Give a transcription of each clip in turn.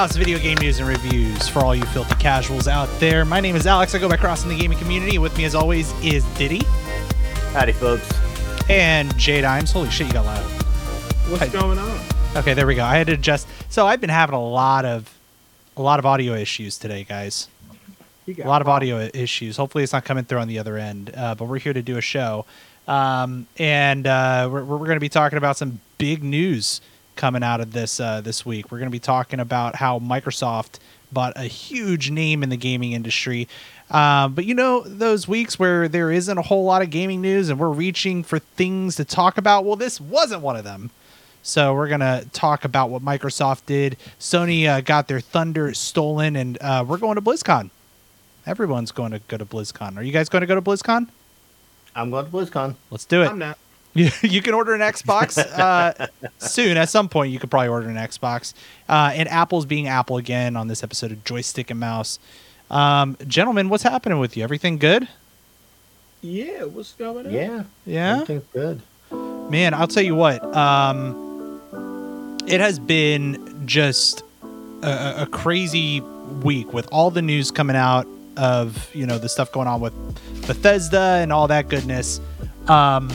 Joystick video game news and reviews for all you filthy casuals out there. My name is Alex. I go by Cross in the gaming community. With me, as always, is Diddy Howdy, folks. and Jade Imes. Holy shit, you got loud. What's Hi. going on? Okay, there we go. I had to adjust. So I've been having a lot of a lot of audio issues today, guys. You got a lot of audio issues. Hopefully, it's not coming through on the other end. Uh, but we're here to do a show, um, and uh, we're, we're going to be talking about some big news coming out of this uh, this week. We're going to be talking about how Microsoft bought a huge name in the gaming industry. Uh, but you know those weeks where there isn't a whole lot of gaming news, and we're reaching for things to talk about. Well, this wasn't one of them. So we're gonna talk about what Microsoft did. Sony uh, got their thunder stolen, and uh, we're going to BlizzCon. Everyone's going to go to BlizzCon. Are you guys going to go to BlizzCon? I'm going to BlizzCon. Let's do it. I'm not. You, you can order an Xbox uh, soon. At some point, you could probably order an Xbox. Uh, and Apple's being Apple again on this episode of Joystick and Mouse. Um, gentlemen, what's happening with you? Everything good? Yeah, what's going on? Yeah. Yeah. Everything's good. Man, I'll tell you what. Um, it has been just a- a, a crazy week with all the news coming out of you know the stuff going on with Bethesda and all that goodness. Um,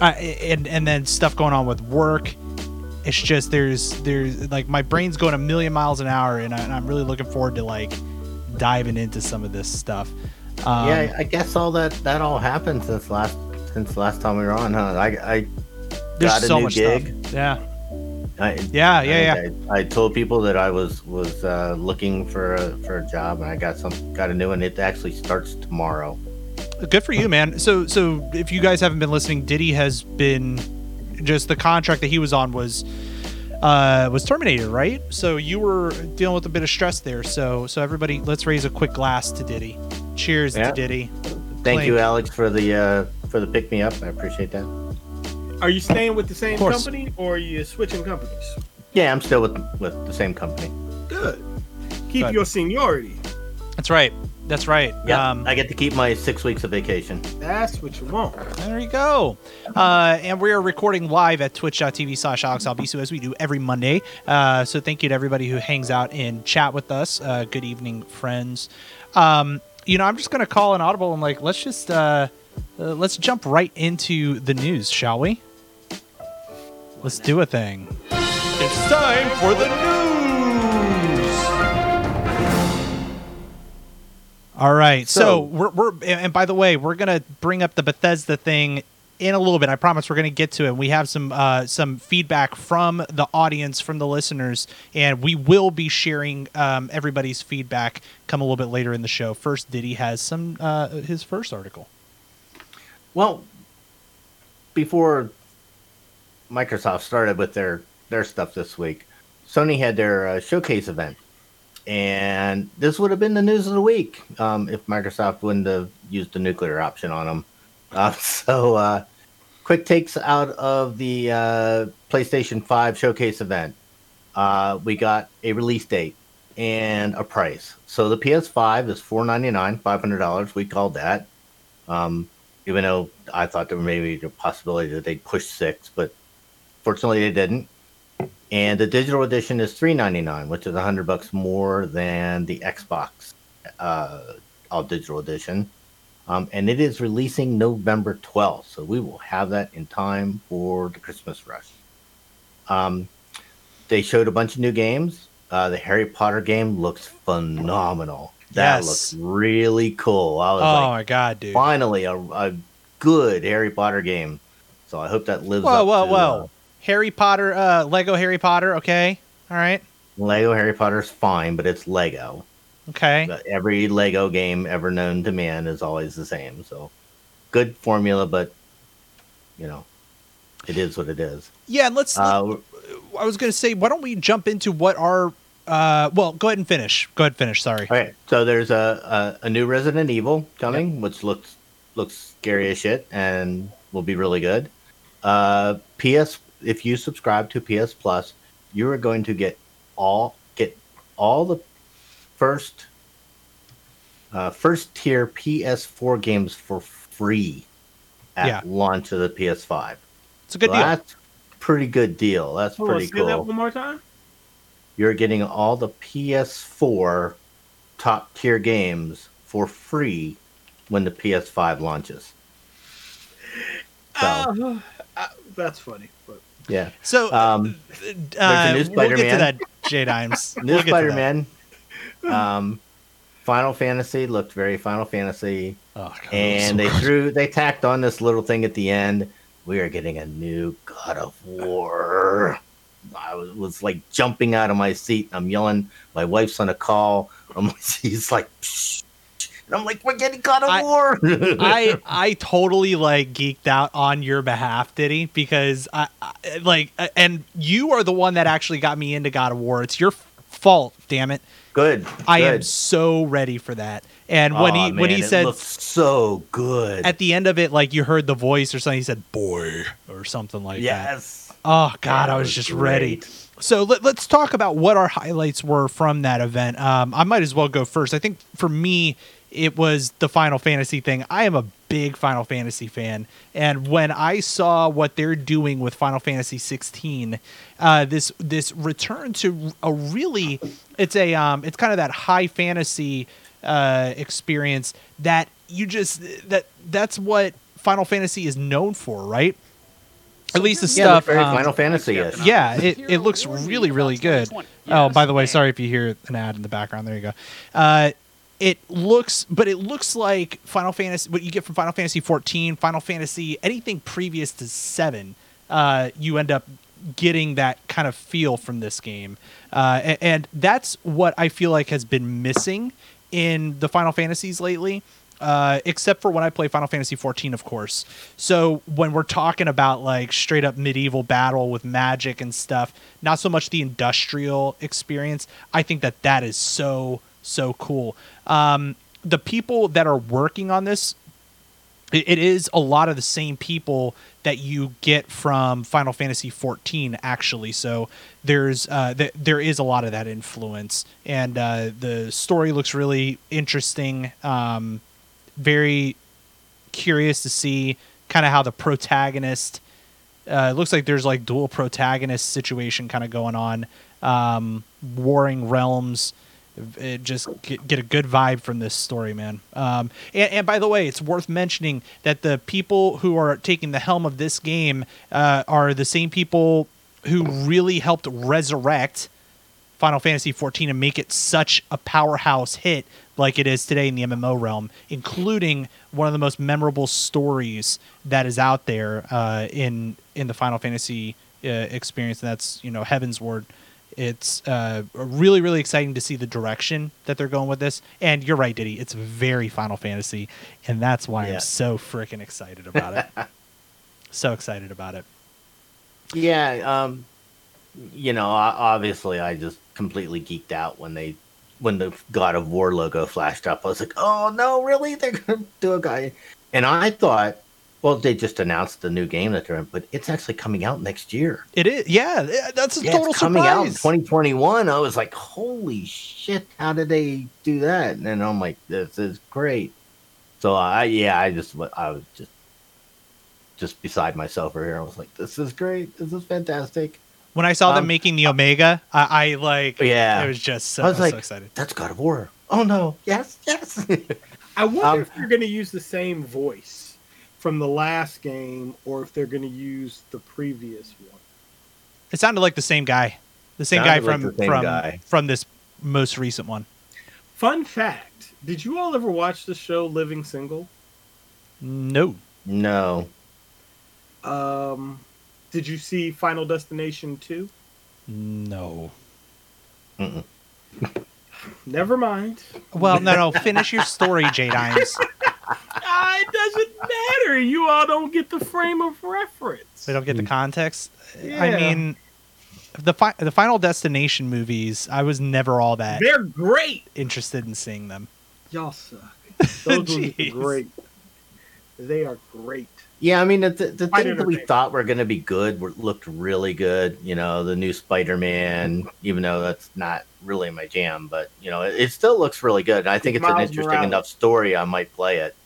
I, and and then stuff going on with work. It's just there's there's like my brain's going a million miles an hour, and, I, and I'm really looking forward to like diving into some of this stuff. Um, yeah, I guess all that that all happened since last since last time we were on, huh? I I there's got a so new gig. stuff. Yeah, I, yeah, yeah, yeah. I, I told people that I was was uh, looking for a for a job, and I got some got a new one. It actually starts tomorrow. Good for you, man. So, so if you guys haven't been listening, Diddy has been just the contract that he was on was uh was terminated, right? So you were dealing with a bit of stress there. So, so everybody, let's raise a quick glass to Diddy. Cheers Yeah. to Diddy. Thank you, Alex, for the uh, for the pick me up. I appreciate that. Are you staying with the same company or are you switching companies? Yeah, I'm still with with the same company. Good. Keep Good. your seniority. That's right. That's right. Yeah, Um, I get to keep my six weeks of vacation. That's what you want. There you go. Uh, and we are recording live at twitch.tv slash Alex Albisu as we do every Monday. Uh, so thank you to everybody who hangs out and chat with us. Uh, good evening, friends. Um, you know, I'm just going to call an audible and like, let's just, uh, uh, let's jump right into the news, shall we? Let's do a thing. It's time for the news. All right. So, So- we're, we're and by the way, we're gonna bring up the Bethesda thing in a little bit. I promise we're gonna get to it. We have some uh, some feedback from the audience, from the listeners, and we will be sharing um, everybody's feedback come a little bit later in the show. First, Diddy has some uh, his first article. Well, before Microsoft started with their their stuff this week, Sony had their uh, showcase event, and this would have been the news of the week um, if Microsoft wouldn't have used the nuclear option on them. Uh, so, uh, quick takes out of the uh, PlayStation Five showcase event. Uh, we got a release date and a price. So the PS5 is 499, $500. We called that. Um, even though I thought there may be a possibility that they'd push six, but fortunately they didn't. And the digital edition is three ninety nine, which is a hundred bucks more than the Xbox uh, all digital edition. Um, and it is releasing November twelfth, so we will have that in time for the Christmas rush. Um, they showed a bunch of new games. Uh, the Harry Potter game looks phenomenal. That Yes. looks really cool. I was Oh like, my god, dude! finally a, a good Harry Potter game. So I hope that lives Whoa, up whoa, to whoa! Harry Potter, uh, Lego Harry Potter. Okay, all right, Lego Harry Potter's fine, but it's Lego. okay. But every Lego game ever known to man is always the same. So good formula, but you know, it is what it is. Yeah, and let's. Uh, I was going to say, why don't we jump into what our? Uh, well, go ahead and finish. Go ahead and finish. Sorry. All right. so there's a, a, a new Resident Evil coming, which looks looks scary as shit and will be really good. Uh, PS, if you subscribe to PS Plus, you are going to get all get all the first uh, first tier PS4 games for free at Yeah. launch of the PS5. It's a good So deal. That's pretty good deal. That's Hold on, pretty say that cool. one more time. you're getting all the PS4 top tier games for free when the PS5 launches. So, Uh, uh, that's funny, but yeah. So, Um, uh, new we'll get to that, J Dimes. New We'll Spider-Man. Um, Final Fantasy looked very Final Fantasy. Oh, God, and so they good. threw they tacked on this little thing at the end. We are getting a new God of War. I was, was like jumping out of my seat. I'm yelling. My wife's on a call. I'm she's like, "Psh." And I'm like, we're getting God of I- War. I I totally like geeked out on your behalf, Diddy, because I, I like and you are the one that actually got me into God of War. It's your fault, damn it. good. I am so ready for that. And when Aw, he when he said so good. at the end of it, like you heard the voice or something, he said "boy" or something like that. yes. Oh God, Yeah, I was was just ready. great. So let, us talk about what our highlights were from that event. Um, I might as well go first. I think for me, it was the Final Fantasy thing. I am a big Final Fantasy fan, and when I saw what they're doing with Final Fantasy 16, uh, this this return to a really, it's a um, it's kind of that high fantasy uh, experience that you just that that's what Final Fantasy is known for, right? At least the Yeah, stuff. very um, Final Fantasy yeah, is. yeah, it, it looks really, really good. Oh, by the way, sorry if you hear an ad in the background. There you go. Uh, it looks, but it looks like Final Fantasy. What you get from Final Fantasy 14, Final Fantasy, anything previous to seven, uh, you end up getting that kind of feel from this game, uh, a- and that's what I feel like has been missing in the Final Fantasies lately uh, except for when I play Final Fantasy 14, of course. So when we're talking about like straight up medieval battle with magic and stuff, not so much the industrial experience. I think that that is so so cool. Um, the people that are working on this, it, it is a lot of the same people that you get from Final Fantasy 14 actually. So there's uh, th- there is a lot of that influence, and uh, the story looks really interesting. Um, very curious to see kind of how the protagonist uh, it looks like there's like dual protagonist situation kind of going on um, warring realms it just get, get a good vibe from this story man um, and, and by the way it's worth mentioning that the people who are taking the helm of this game uh, are the same people who really helped resurrect Final Fantasy XIV and make it such a powerhouse hit like it is today in the MMO realm, including one of the most memorable stories that is out there uh, in in the Final Fantasy uh, experience. And that's you know Heavensward. It's uh, really really exciting to see the direction that they're going with this. And you're right, Diddy. It's very Final Fantasy, and that's why Yeah. I'm so freaking excited about it. so excited about it. Yeah, um, you know, obviously, I just completely geeked out when they when the God of War logo flashed up. I was like, "Oh no, really? They're gonna do a guy?" And I thought, well, they just announced the new game that they're in, but it's actually coming out next year. It is, yeah. yeah, That's a Yeah, total it's coming out in 2021. I was like, "Holy shit! How did they do that?" And then I'm like, "This is great." So I, yeah, I just, I was just, just beside myself over here. I was like, "This is great. This is fantastic." when I saw them Um, making the Omega, I, I like. Yeah. it was just so, I was so like, excited. That's God of War. Oh no! Yes, yes. I wonder Um, if they're going to use the same voice from the last game, or if they're going to use the previous one. It sounded like the same guy, the same guy Sounded like from the same from guy. from this most recent one. Fun fact: Did you all ever watch the show Living Single? No, no. Um, did you see Final Destination Two? no. Mm-mm. Never mind. Well, no, no. Finish your story, Jade Dimes. Ah, it doesn't matter. You all don't get the frame of reference. They don't get the context. I mean, the fi- the Final Destination movies. I was never all that They're great. interested in seeing them. Y'all suck. Those ones Jeez. are great. They are great. Yeah, I mean the the, things that we thought were going to be good were, looked really good. You know, the new Spider-Man, even though that's not really my jam, but you know, it, it still looks really good. And I think it's an interesting Morales. enough story. I might play it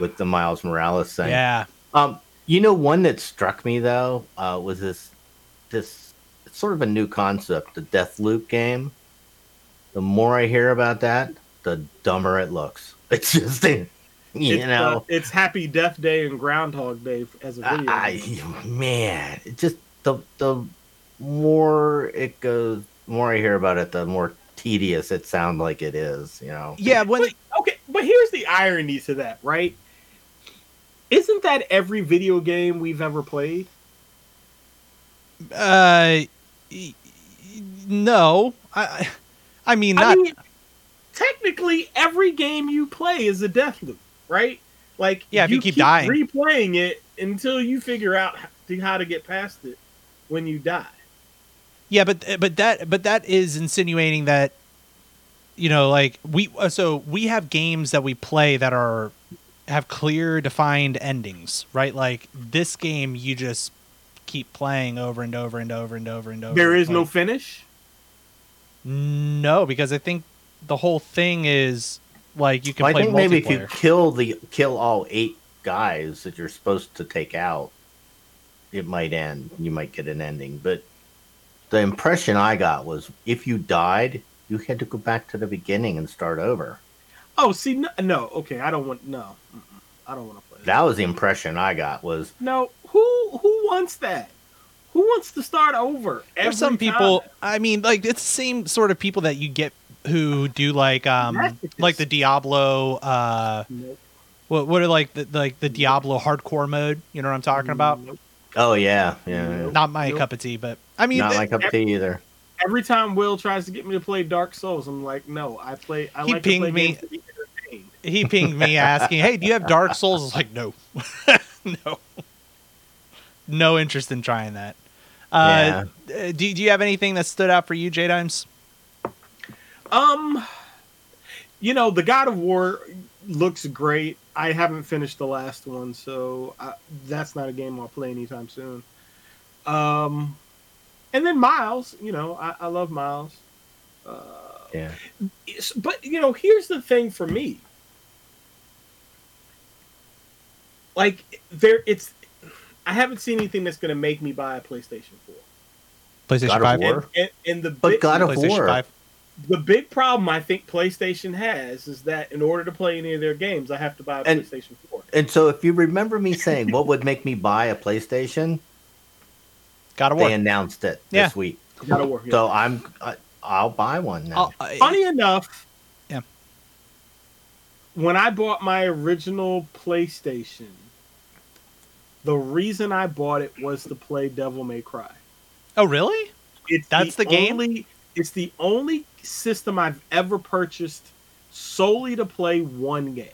with the Miles Morales thing. Yeah, Um, you know, one that struck me though uh, was this this sort of a new concept, the Deathloop game. The more I hear about that, the dumber it looks. It's just, you it's, know, uh, it's Happy Death Day and Groundhog Day as a video. I, game. man, it just the the more it goes, more I hear about it, the more tedious it sounds like it is. You know. Yeah, when But, okay, but here's the irony to that, right? Isn't that every video game we've ever played? uh, y- y- no, I, I I mean I mean, technically, every game you play is a death loop, right? Like, Yeah, if you keep dying. replaying it until you figure out how to get past it when you die. Yeah, but but that but that is insinuating that you know, like we uh, so we have games that we play that are have clear defined endings, right? Like this game you just keep playing over and over and over and over and over. There is no finish. no because I think the whole thing is like you can Well, I think maybe if you kill the kill all eight guys that you're supposed to take out, it might end. You might get an ending. But the impression I got was if you died, you had to go back to the beginning and start over. Oh, see, no, no okay, I don't want no, I don't want to play that. That was the impression I got. Was No, who who wants that? Who wants to start over? There's every some people. time? I mean, like it's the same sort of people that you get who do like um Masochists. like the Diablo. uh Nope. What what are like the like the Diablo hardcore mode? You know what I'm talking about? Nope. oh yeah, yeah, yeah. Nope. Not my Nope. cup of tea, but I mean, not th- my cup of tea either. Every time Will tries to get me to play Dark Souls, I'm like, no, I play. I He like to play pinged me. games to be entertained. he pinged me asking, "Hey, do you have Dark Souls?" I was like, "No, no, no interest in trying that." Uh, uh, do, do you have anything that stood out for you, J Dimes? Um, you know, the God of War looks great. I haven't finished the last one, so I, that's not a game I'll play anytime soon. Um, and then Miles, you know, I, I love Miles. Uh, Yeah, but you know, here's the thing for me. Like there, it's. I haven't seen anything that's going to make me buy a PlayStation Four. PlayStation God Five. And, and, and the But big, God of War. Five. The big problem I think PlayStation has is that in order to play any of their games, I have to buy a And- PlayStation Four. and so if you remember me saying what would make me buy a PlayStation, God of War. they announced it Yeah. this week. God of War. yeah. So I'm I, I'll buy one now. I'll- Funny enough, Yeah. When I bought my original PlayStation, the reason I bought it was to play Devil May Cry. oh, really? It's That's the game? Only, it's the only system I've ever purchased solely to play one game.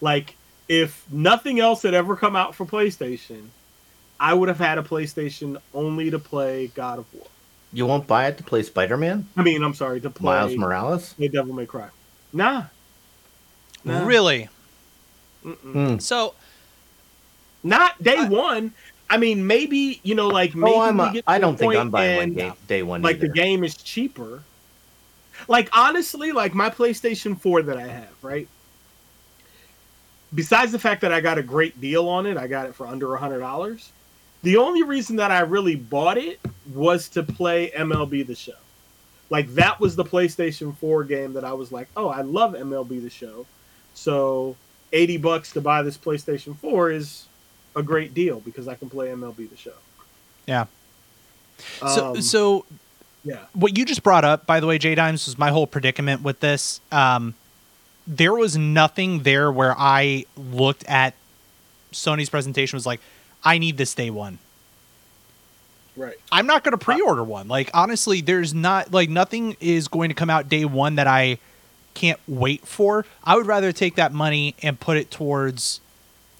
Like, if nothing else had ever come out for PlayStation, I would have had a PlayStation only to play God of War. you won't buy it to play Spider Man, I mean, I'm sorry, to play, Miles Morales. The Devil May Cry. Nah. Nah. Really? Mm-mm. Hmm. So Not day I- one. I mean, maybe you know, like maybe Oh, I'm. we A, get to I a don't think I'm buying one and, game, day one. Like the game is cheaper. Like honestly, like my PlayStation 4 that I have, right? Besides the fact that I got a great deal on it, I got it for under a hundred dollars. The only reason that I really bought it was to play MLB The Show. Like that was the PlayStation 4 game that I was like, oh, I love MLB The Show. So 80 bucks to buy this PlayStation 4 is a great deal because I can play MLB The Show. Yeah. so Um, so yeah. what you just brought up, by the way, J Dimes, was my whole predicament with this. Um, there was nothing there where I looked at Sony's presentation was like, I need this day one. Right. I'm not going to pre-order one. Like honestly, there's not like nothing is going to come out day one that I can't wait for. I would rather take that money and put it towards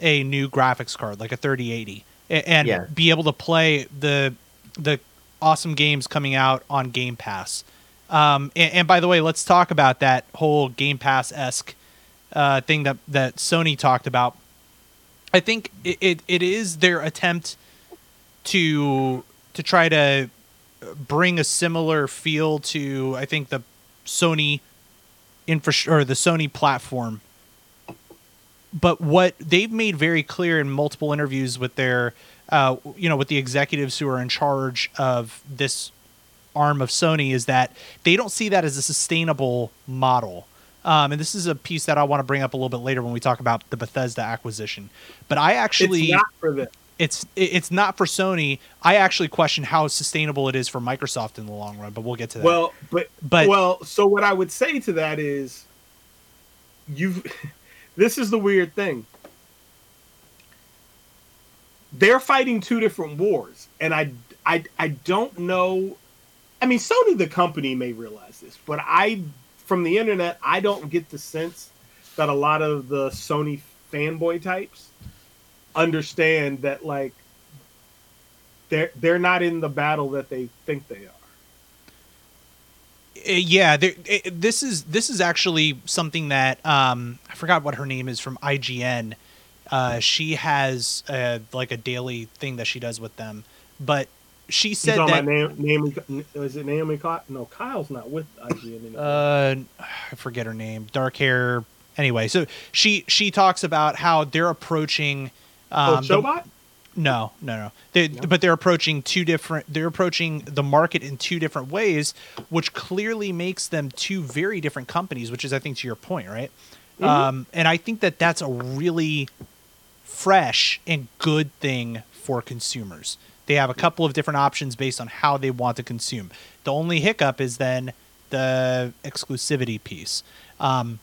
a new graphics card, like a 3080, and Yeah. be able to play the the awesome games coming out on Game Pass. Um, and, and by the way, let's talk about that whole Game Pass esque uh, thing that that Sony talked about. I think it, it, it is their attempt to to try to bring a similar feel to I think the Sony infrastructure or the Sony platform. But what they've made very clear in multiple interviews with their uh, you know, with the executives who are in charge of this arm of Sony is that they don't see that as a sustainable model. Um, and this is a piece that I want to bring up a little bit later when we talk about the Bethesda acquisition. But I actually, it's not for them. it's it's not for Sony. I actually question how sustainable it is for Microsoft in the long run. But we'll get to that. Well, but But- well, so what I would say to that is, you've. This is the weird thing. They're fighting two different wars, and I, I, I don't know. I mean, Sony, the company, may realize this, but I, from the internet, I don't get the sense that a lot of the Sony fanboy types understand that like they're they're not in the battle that they think they are. Uh, yeah, it, this is this is actually something that um, I forgot what her name is from IGN. Uh, she has uh, like a daily thing that she does with them, but she said that Naomi, Naomi? Is it Naomi? No, Kyle's not with IGN anymore. uh, I forget her name, dark hair. Anyway, so she she talks about how they're approaching. oh, Um, the- No, no, no. They, No? But they're approaching two different. They're approaching the market in two different ways, which clearly makes them two very different companies. Which is, I think, to your point, right? Mhm. Um, and I think that that's a really fresh and good thing for consumers. They have a couple of different options based on how they want to consume. The only hiccup is then the exclusivity piece. Um,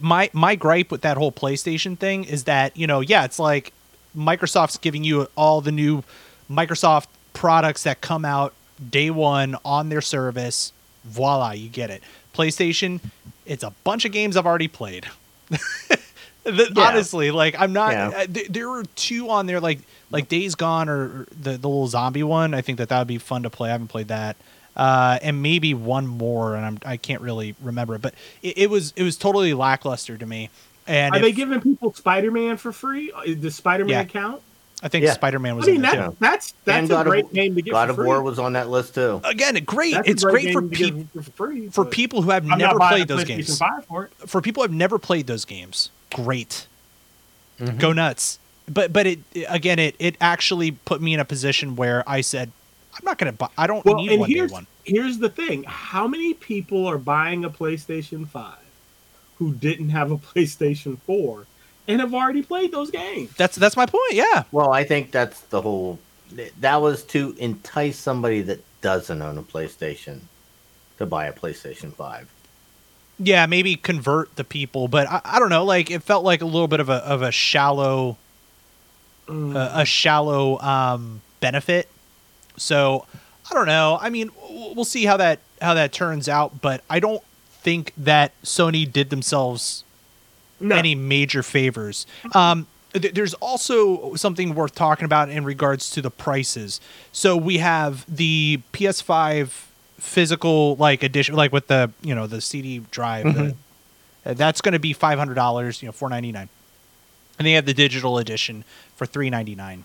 my my gripe with that whole PlayStation thing is that you know yeah it's like Microsoft's giving you all the new Microsoft products that come out day one on their service. Voila, you get it. PlayStation, it's a bunch of games I've already played. The- Yeah. Honestly, like I'm not. Yeah. Uh, th- there were two on there, like like Days Gone or or the the little zombie one. I think that that would be fun to play. I haven't played that, uh, and maybe one more, and I'm I can't really remember it. But it, it was it was totally lackluster to me. And Are if- they giving people Spider Man for free? Uh, Does Spider Man Yeah. count? I think Yeah. Spider Man was I mean, in that, too. that's that's And a God of- great game to get God for of. War was on that list too. Again, great. That's it's great game for people for free for people who have I'm never played those games. for it. For people who have never played those games, great. Mhm. Go nuts. But but it again it it actually put me in a position where I said I'm not gonna buy. I don't Well, need and one day here's one. here's the thing: how many people are buying a PlayStation Five who didn't have a PlayStation Four and have already played those games? That's that's my point. Yeah. Well, I think that's the whole. That was to entice somebody that doesn't own a PlayStation to buy a PlayStation Five. Yeah, maybe convert the people, but I, I don't know. Like it felt like a little bit of a of a shallow Mm. a, a shallow um, benefit. So I don't know. I mean, we'll see how that how that turns out, but I don't think that Sony did themselves no. any major favors. Um, th- there's also something worth talking about in regards to the prices. So we have the PS5 physical like edition, like with the you know the CD drive. the- uh, that's going to be five hundred dollars, you know, four ninety nine, and they have the digital edition for three ninety nine.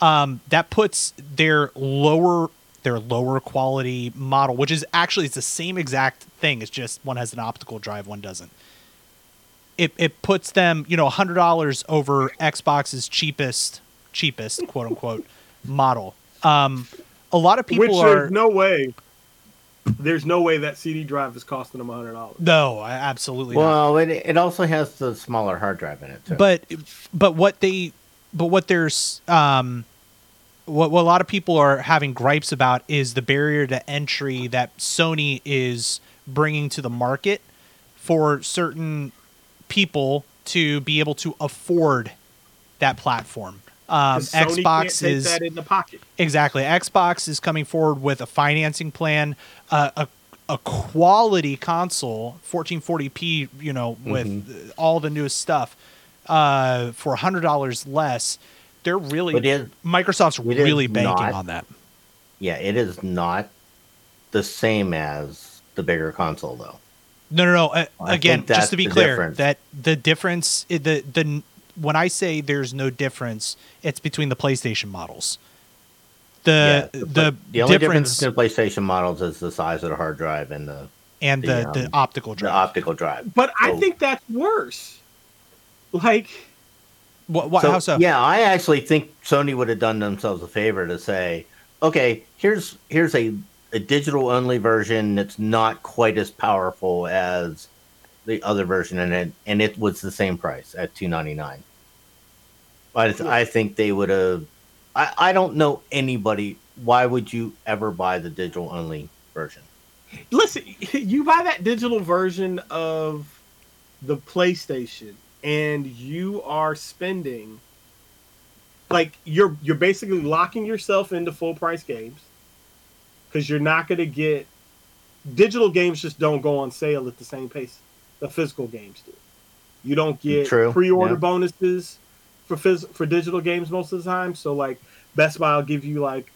Um, that puts their lower their lower quality model, which is actually it's the same exact thing. It's just one has an optical drive, one doesn't it, it puts them, you know, hundred dollars over Xbox's cheapest, cheapest quote unquote model. Um, a lot of people Which are no way. There's no way that CD drive is costing them hundred dollars. no, I- absolutely not. Well, it, it also has the smaller hard drive in it too. But but what they but what there's um what, what a lot of people are having gripes about is the barrier to entry that Sony is bringing to the market for certain people to be able to afford that platform. Um, 'Cause Sony Xbox can't take is that in the pocket. Exactly. Xbox is coming forward with a financing plan, uh, a a quality console, 1440p, you know, with Mm-hmm. all the newest stuff, uh, for hundred dollars less. They're really Microsoft's really banking not- on that. yeah, it is not the same as the bigger console though. No, no, no. Uh, again, just to be clear, difference. that the difference, the the when I say there's no difference, it's between the PlayStation models. The Yeah, the, the only difference, difference between PlayStation models is the size of the hard drive and the, and the, the, the um, optical the drive. optical drive. But I think that's worse. Like What, what, how so? Yeah, I actually think Sony would have done themselves a favor to say, okay, here's here's a, a digital only version that's not quite as powerful as the other version, and it and it was the same price at two ninety nine. But I think they would have. I, I don't know anybody. Why would you ever buy the digital only version? Listen, you buy that digital version of the PlayStation and you are spending like you're you're basically locking yourself into full price games because you're not going to get digital games just don't go on sale at the same pace the physical games do. You don't get True, pre-order yeah. bonuses for phys- for digital games most of the time. So like Best Buy will give you like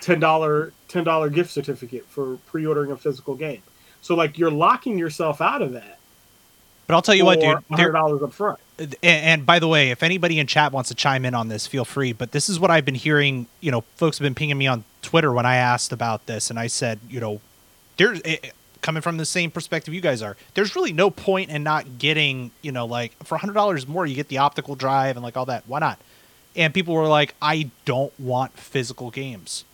ten dollar ten dollar gift certificate for pre-ordering a physical game. So like you're locking yourself out of that. But I'll tell you what, dude. hundred dollars up front. and, and by the way, if anybody in chat wants to chime in on this, feel free. But this is what I've been hearing. You know, folks have been pinging me on Twitter when I asked about this, and I said, you know, there's eh, eh, coming from the same perspective you guys are. There's really no point in not getting, you know, like for hundred dollars more, you get the optical drive and like all that. Why not? And people were like, I don't want physical games.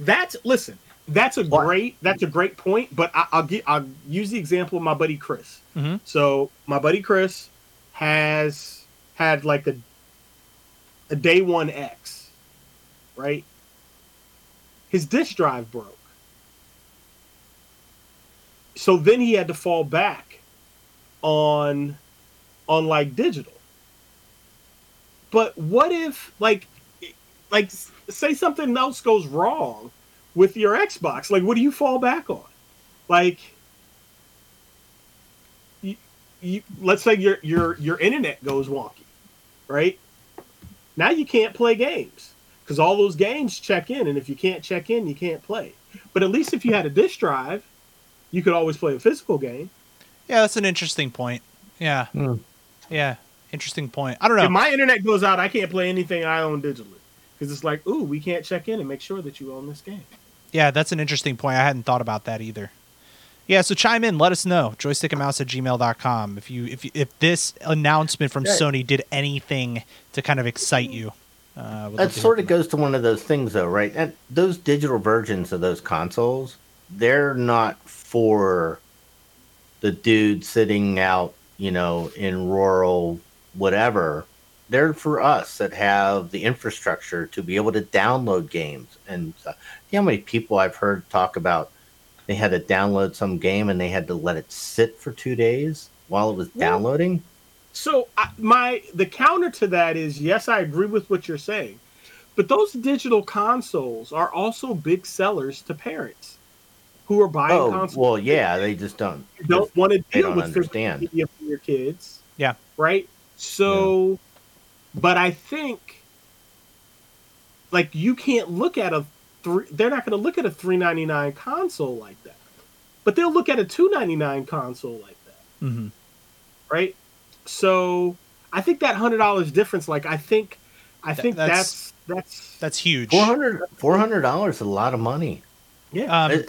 That's listen. That's a What? great. That's a great point. But I, I'll get. I'll use the example of my buddy Chris. Mhm. So my buddy Chris has had like a a day one X, right? His disk drive broke. So then he had to fall back on on like digital. But what if like like say something else goes wrong with your Xbox? Like what do you fall back on? Like you, you let's say your your your internet goes wonky, right? Now you can't play games because all those games check in, and if you can't check in, you can't play. But at least if you had a disk drive, you could always play a physical game. Yeah, that's an interesting point. Yeah, Hmm. yeah, interesting point. I don't know. If my internet goes out, I can't play anything I own digitally because it's like, ooh, we can't check in and make sure that you own this game. Yeah, that's an interesting point. I hadn't thought about that either. Yeah, so chime in, let us know. Joystickandmouse at gmail.com. If you if you, if this announcement from Yeah. Sony did anything to kind of excite you. Uh, That sort of goes to one of those things, though, right? And those digital versions of those consoles, they're not for the dude sitting out, you know, in rural whatever. They're for us that have the infrastructure to be able to download games. And uh, you know how many people I've heard talk about they had to download some game and they had to let it sit for two days while it was downloading? So I, my the counter to that is yes, I agree with what you're saying, but those digital consoles are also big sellers to parents who are buying Oh, consoles. well, yeah, they just don't. You don't want to deal with physical understand. media for your kids. Yeah. Right. So, but I think like you can't look at a three. They're not going to look at a three ninety nine console like that, but they'll look at a two ninety nine console like that Mhm. right? So I think that hundred dollars difference, like I think, I Th- think that's- that's that's, That's huge. 400 dollars is a lot of money. yeah. Um, It-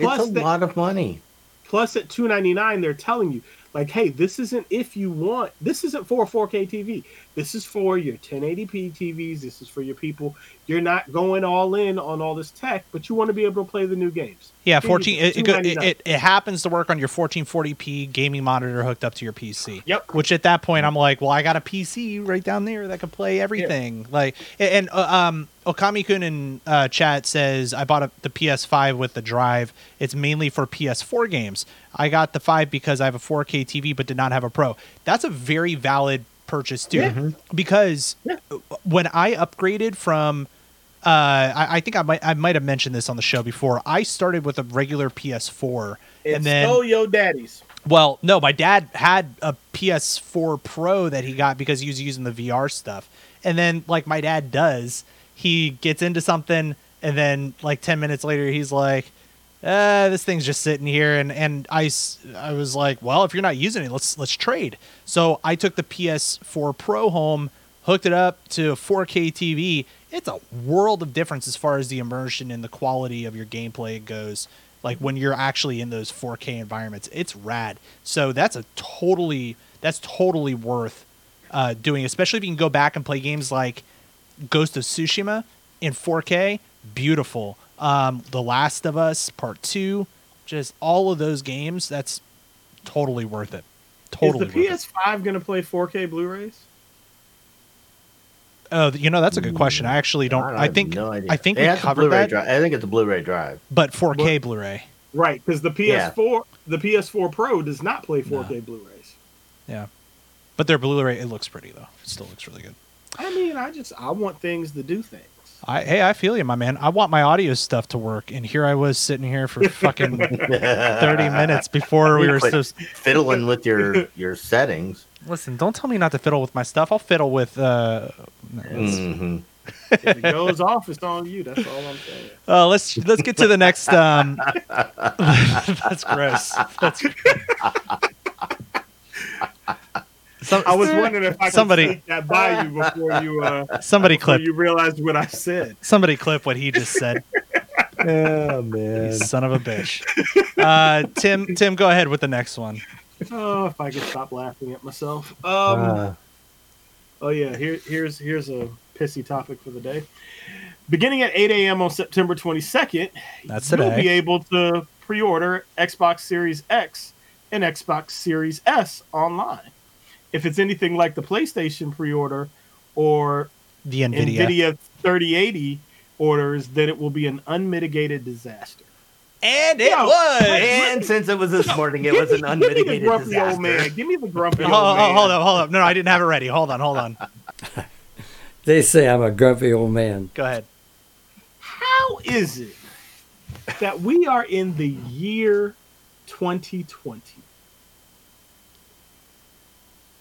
plus, It's a the- lot of money. plus at two ninety nine, they're telling you like, hey, this isn't if you want. This isn't for a four K TV. This is for your 1080p TVs. This is for your people. You're not going all in on all this tech, but you want to be able to play the new games. Yeah, Here 14 go, it, it, it, it, it happens to work on your 1440p gaming monitor hooked up to your PC. Yep. Which at that point I'm like, well, I got a PC right down there that can play everything. Like and uh, um Okami-kun in uh, chat says I bought a, the PS5 with the drive. It's mainly for PS4 games. I got the 5 because I have a 4K TV but did not have a Pro. That's a very valid purchase too Yeah. because Yeah. when I upgraded from uh, I, I think I might I might have mentioned this on the show before. I started with a regular PS4, It's and then oh yo daddies. well, no, my dad had a PS4 Pro that he got because he was using the VR stuff, and then like my dad does, he gets into something, and then like ten minutes later, he's like, uh, "This thing's just sitting here," and and I I was like, "Well, if you're not using it, let's let's trade." So I took the PS4 Pro home, hooked it up to a 4K TV. It's a world of difference as far as the immersion and the quality of your gameplay goes. Like when you're actually in those 4K environments, it's rad. So that's a totally that's totally worth uh, doing, especially if you can go back and play games like Ghost of Tsushima in 4K. Beautiful. Um, the Last of Us Part Two, just all of those games. That's totally worth it. Totally. Is the worth it. PS5 going to play 4K Blu-rays? Oh, you know that's a good question. I actually don't. I, have think no idea. I think It we has a covered Blu-ray that, drive. I think it's a Blu-ray drive. but 4K What? Blu-ray. Right, because the PS4, the PS4 Pro does not play 4K Blu-rays. Yeah, but their Blu-ray it looks pretty though. It still looks really good. I mean, I just I want things to do things. I hey, I feel you, my man. I want my audio stuff to work, and here I was sitting here for fucking thirty minutes before we were Quit supposed. fiddling with your your settings. Listen, don't tell me not to fiddle with my stuff. I'll fiddle with. Uh, no, let's- hmm If it goes off, it's on you. That's all I'm saying. uh, let's let's get to the next. Um, that's gross. That's. Some, I was wondering if I could Somebody- sneak that by you before you uh, somebody before clip you realized what I said. somebody clip what he just said. Oh man. Son of a bitch. Uh, Tim, Tim, go ahead with the next one. Oh, if I could stop laughing at myself. Um, Uh, Oh yeah, here here's here's a pissy topic for the day. Beginning at 8 a.m. on September 22nd, That's you'll today. be able to pre-order Xbox Series X and Xbox Series S online. If it's anything like the PlayStation pre-order or The Nvidia. Nvidia 3080 orders, then it will be an unmitigated disaster. And it Yo, was. and since it was this morning, it was me- an give me the unmitigated grumpy disaster. old man. Give me the grumpy old oh, man. hold on, hold on. No, no, I didn't have it ready. Hold on, hold on. They say I'm a grumpy old man. Go ahead. How is it that we are in the year 2020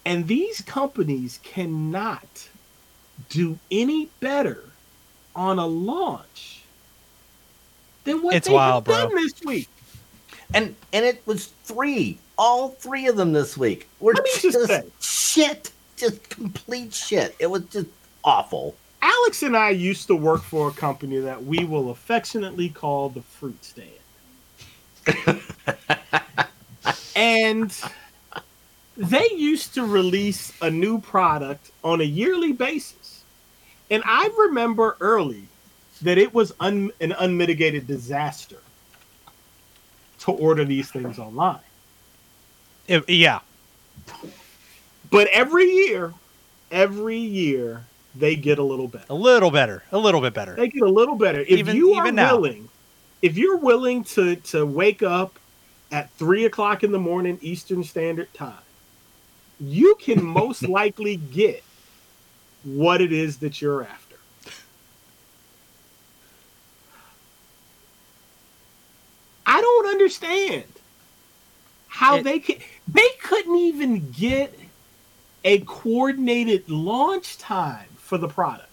and these companies cannot do any better on a launch than what It's they wild, have bro. done this week? And and it was three, all three of them this week. Were Let just, just say- shit, just complete shit. It was just awful. Alex and I used to work for a company that we will affectionately call the Fruit Stand. and they used to release a new product on a yearly basis. And I remember early that it was un- an unmitigated disaster to order these things online. It- yeah. But every year, every year, they get a little better. A little better. A little bit better. They get a little better. If Even- you are even willing, if you're willing to to wake up at three o'clock in the morning Eastern Standard Time, you can most likely get what it is that you're after. I don't understand how It- they can. They couldn't even get a coordinated launch time for the product.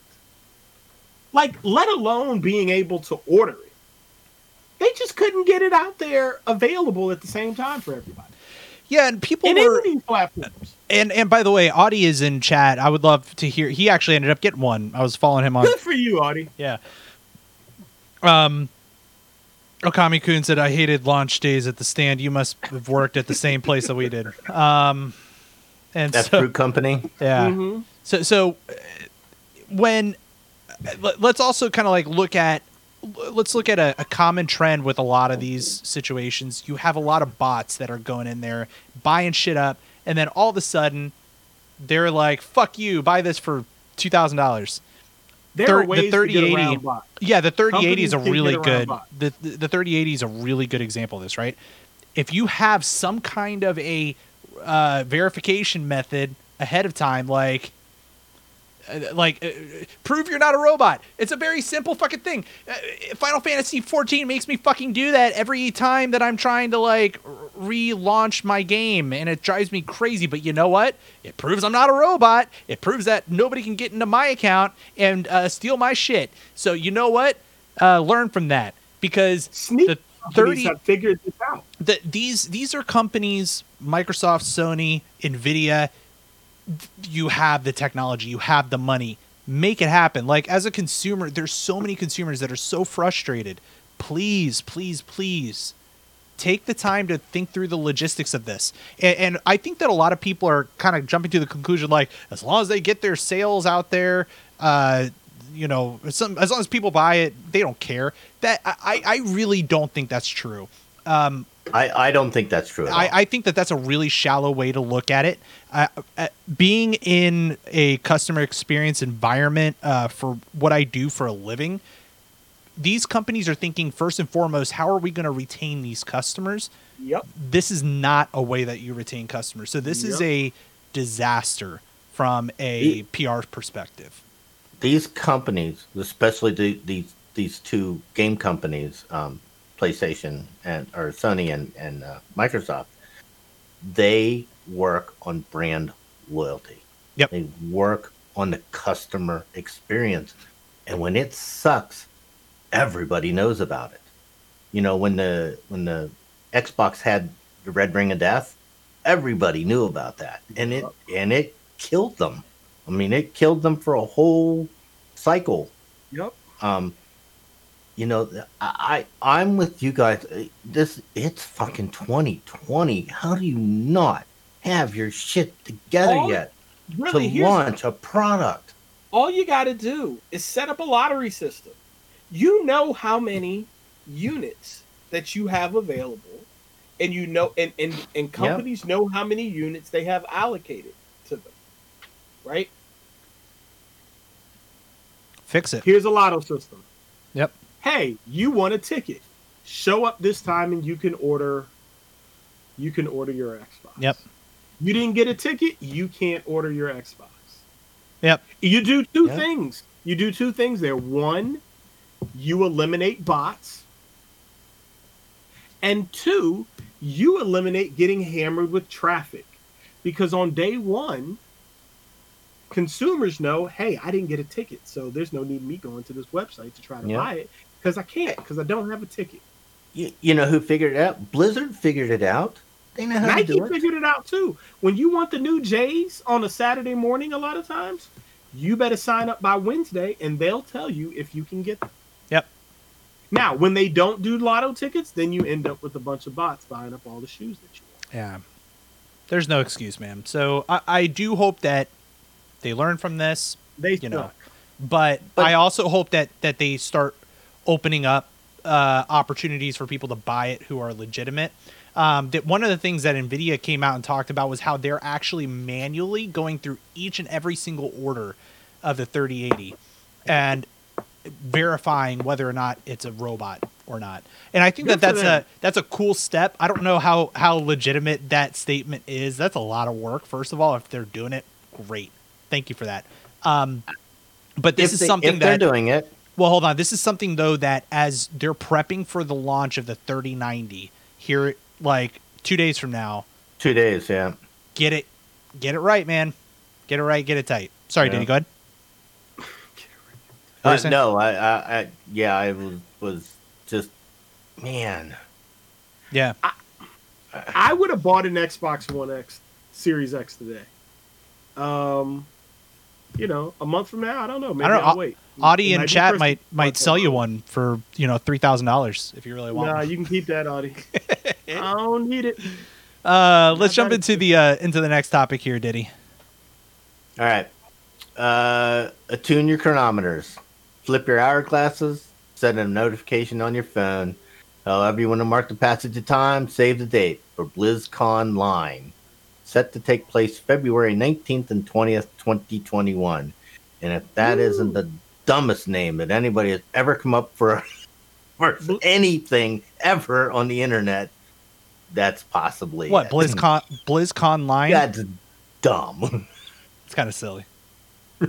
Like, let alone being able to order it. They just couldn't get it out there available at the same time for everybody. Yeah, and people were. in these platforms. And and by the way, Audie is in chat. I would love to hear. He actually ended up getting one. I was following him on. Good for you, Audie. Yeah. Um. Okami Kun said, "I hated launch days at the stand. You must have worked at the same place that we did." Um. And That's so, Fruit Company. yeah. Mhm. So so uh, when let- let's also kind of like look at let's look at a, a common trend with a lot of these situations. You have a lot of bots that are going in there buying shit up, and then all of a sudden they're like, "Fuck you! Buy this for two thousand dollars." There Thir- are the ways to 3080. Yeah, the 3080 is a really good. The, the the 3080 is a really good example of this, right? If you have some kind of a uh, verification method ahead of time, like like uh, prove you're not a robot. It's a very simple fucking thing. Uh, Final Fantasy 14 makes me fucking do that every time that I'm trying to like relaunch my game, and it drives me crazy. But you know what? It proves I'm not a robot. It proves that nobody can get into my account and uh, steal my shit. So you know what? Uh, learn from that because Sneak the 30 have figured this out. the, these these are companies Microsoft, Sony, Nvidia. You have the technology, you have the money. Make it happen. Like as a consumer, there's so many consumers that are so frustrated. Please, please, please take the time to think through the logistics of this. And, and I think that a lot of people are kind of jumping to the conclusion like, as long as they get their sales out there, uh, you know, some, as long as people buy it, they don't care. That I, I really don't think that's true. Um, I, I don't think that's true. At all. I, I think that that's a really shallow way to look at it. Uh, uh, being in a customer experience environment uh, for what I do for a living, these companies are thinking first and foremost, how are we going to retain these customers? Yep. This is not a way that you retain customers. So this is a disaster from a PR perspective. these companies, especially the, these these two game companies, um, PlayStation and or Sony and and uh, Microsoft, they work on brand loyalty. Yep. They work on the customer experience, and when it sucks, everybody knows about it. You know, when the when the Xbox had the Red Ring of Death, everybody knew about that, and it and it killed them. I mean, it killed them for a whole cycle. Yep. Um, you know, I, I I'm with you guys. Uh, This it's fucking 2020. How do you not have your shit together All- yet Really, to here's launch a product? all you got to do is set up a lottery system. You know how many units that you have available, and you know, and and, and companies know how many units they have allocated to them, right? Fix it. Here's a lotto system. Yep. Hey, you want a ticket. Show up this time, and you can order. You can order your Xbox. Yep. You didn't get a ticket. You can't order your Xbox. Yep. You do two Yeah. things. You do two things there. One, you eliminate bots. And two, you eliminate getting hammered with traffic. Because on day one, consumers know, hey, I didn't get a ticket. So there's no need me going to this website to try to Yeah. buy it because I can't, because I don't have a ticket. You, you know who figured it out? Blizzard figured it out. They know how Nike to do it. figured it out too. When you want the new Jays on a Saturday morning, a lot of times, you better sign up by Wednesday, and they'll tell you if you can get them. Yep. Now, when they don't do lotto tickets, then you end up with a bunch of bots buying up all the shoes that you want. Yeah. There's no excuse, man. So I, I do hope that they learn from this. They You know, but, But- I also hope that that they start opening up uh, opportunities for people to buy it who are legitimate. Um, that one of the things that Nvidia came out and talked about was how they're actually manually going through each and every single order of the 3080 and verifying whether or not it's a robot or not. And I think Good that that's them. a that's a cool step. I don't know how how legitimate that statement is. That's a lot of work. First of all, if they're doing it, great. Thank you for that. Um, but this if is they, something if they're doing it. Well, hold on. This is something though that as they're prepping for the launch of the 3090 here, like two days from now, Two days, yeah. get it, get it right, man. Get it right, get it tight. Sorry, Yeah. Danny. Go ahead. What Uh, no, I, I, I, yeah, I was, was just, man. Yeah, I would have bought an Xbox One X, Series X today. Um, you know, a month from now, I don't know. Maybe I don't know. I'll wait. Audie It in might chat Christmas might might sell you one for you know three thousand dollars if you really want. Nah, one. you can keep that, Audie. I don't need it. Uh, let's jump bad. into the uh, into the next topic here, Diddy. All right. Uh, attune your chronometers. Flip your hourglasses. Set a notification on your phone. However you want to mark the passage of time, save the date for BlizzConline. Set to take place February 19th and 20th, 2021. And if that not the dumbest name that anybody has ever come up for, for anything ever on the internet, that's possibly What it. BlizzCon BlizzConline? That's dumb. It's kind of silly.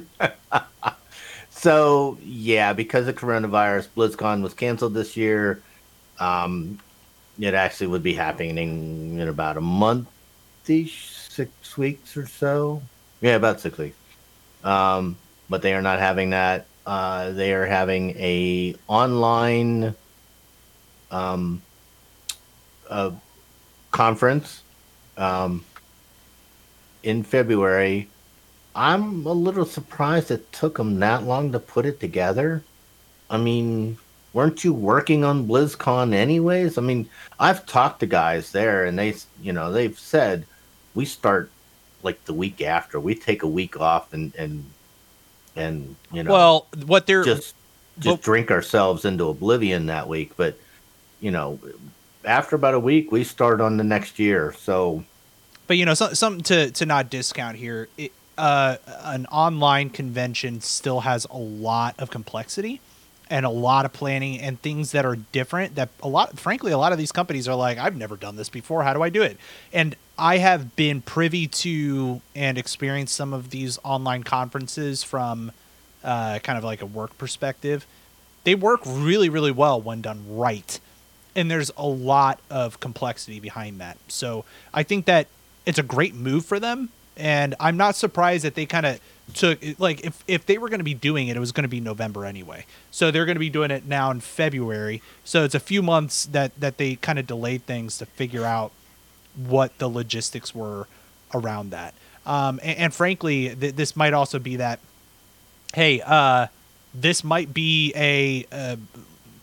So yeah, because of coronavirus, BlizzCon was canceled this year. Um, it actually would be happening in about a month, six weeks or so. Yeah, about six weeks. Um, but they are not having that. Uh, they are having a online um, conference um, in February. I'm a little surprised it took them that long to put it together. I mean, weren't you working on BlizzCon anyways? I mean, I've talked to guys there, and they, you know, they've said we start like the week after. We take a week off and and and you know, Well, what they're just just drink ourselves into oblivion that week. But you know, after about a week, we start on the next year. So But you know, so, something to to not discount here. It, uh, an online convention still has a lot of complexity and a lot of planning and things that are different. That a lot, frankly, a lot of these companies are like, I've never done this before. How do I do it? And I have been privy to and experienced some of these online conferences from uh, kind of like a work perspective. They work really, really well when done right and there's a lot of complexity behind that. So I think that it's a great move for them, and I'm not surprised that they kind of took like if if they were going to be doing it, it was going to be November anyway. So they're going to be doing it now in February. So it's a few months that that they kind of delayed things to figure out what the logistics were around that. Um, and, and frankly, th- this might also be that hey, uh, this might be a, uh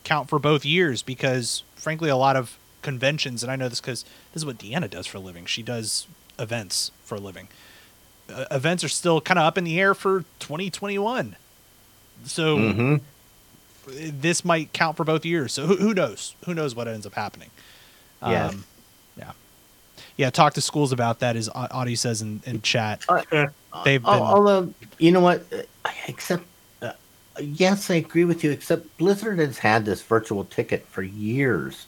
count for both years because, frankly, a lot of conventions, and I know this because this is what Deanna does for a living. She does events for a living. Uh, events are still kind of up in the air for 2021. So mhm. this might count for both years. So who, who knows? Who knows what ends up happening? Yes. yeah. Yeah. Talk to schools about that, as Au- Audie says in, in chat. Eh, They've been. Al- Although you know what, Uh, except uh, yes, I agree with you. Except Blizzard has had this virtual ticket for years.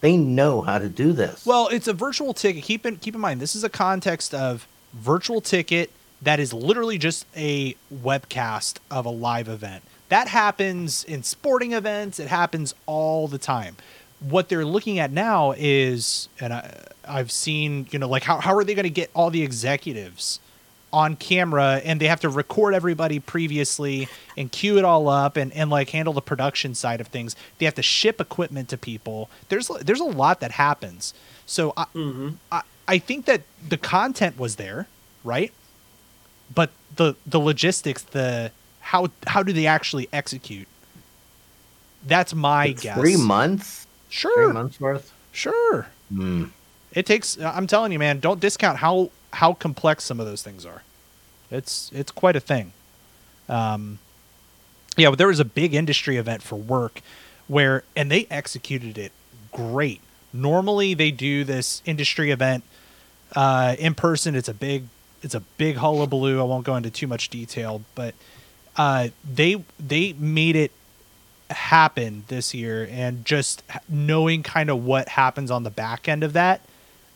They know how to do this. Well, it's a virtual ticket. Keep in keep in mind this is a context of virtual ticket that is literally just a webcast of a live event. That happens in sporting events. It happens all the time. What they're looking at now is, and I, I've seen, you know, like how how are they going to get all the executives on camera and they have to record everybody previously and queue it all up and, and like handle the production side of things. They have to ship equipment to people. There's there's a lot that happens. So I, mhm. I, I think that the content was there, right? But the the logistics, the how how do they actually execute? That's my It's guess. Three months. Sure, Three months worth. sure. Hmm. It takes. I'm telling you, man. Don't discount how how complex some of those things are. It's it's quite a thing. Um, yeah, but there was a big industry event for work where, and they executed it great. Normally, they do this industry event uh, in person. It's a big it's a big hullabaloo. I won't go into too much detail, but uh, they they made it happen this year and just knowing kind of what happens on the back end of that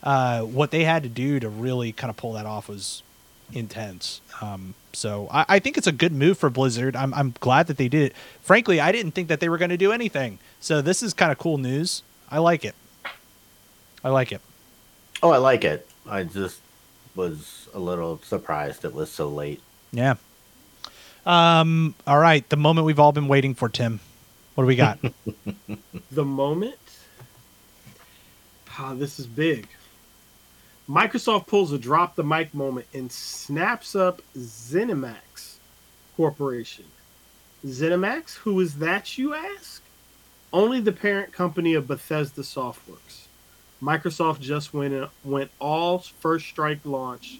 uh, what they had to do to really kind of pull that off was intense. Um, so I, I think it's a good move for blizzard. I'm, I'm glad that they did it. Frankly i didn't think that they were going to do anything. So this is kind of cool news. I like it. I like it. Oh, I like it. I just was a little surprised it was so late. yeah. Um, all right. The moment we've all been waiting for tim what do we got the moment. This is big. Microsoft pulls a drop the mic moment and snaps up ZeniMax Corporation. ZeniMax, who is that, you ask? Only the parent company of Bethesda Softworks. Microsoft just went went all first strike launch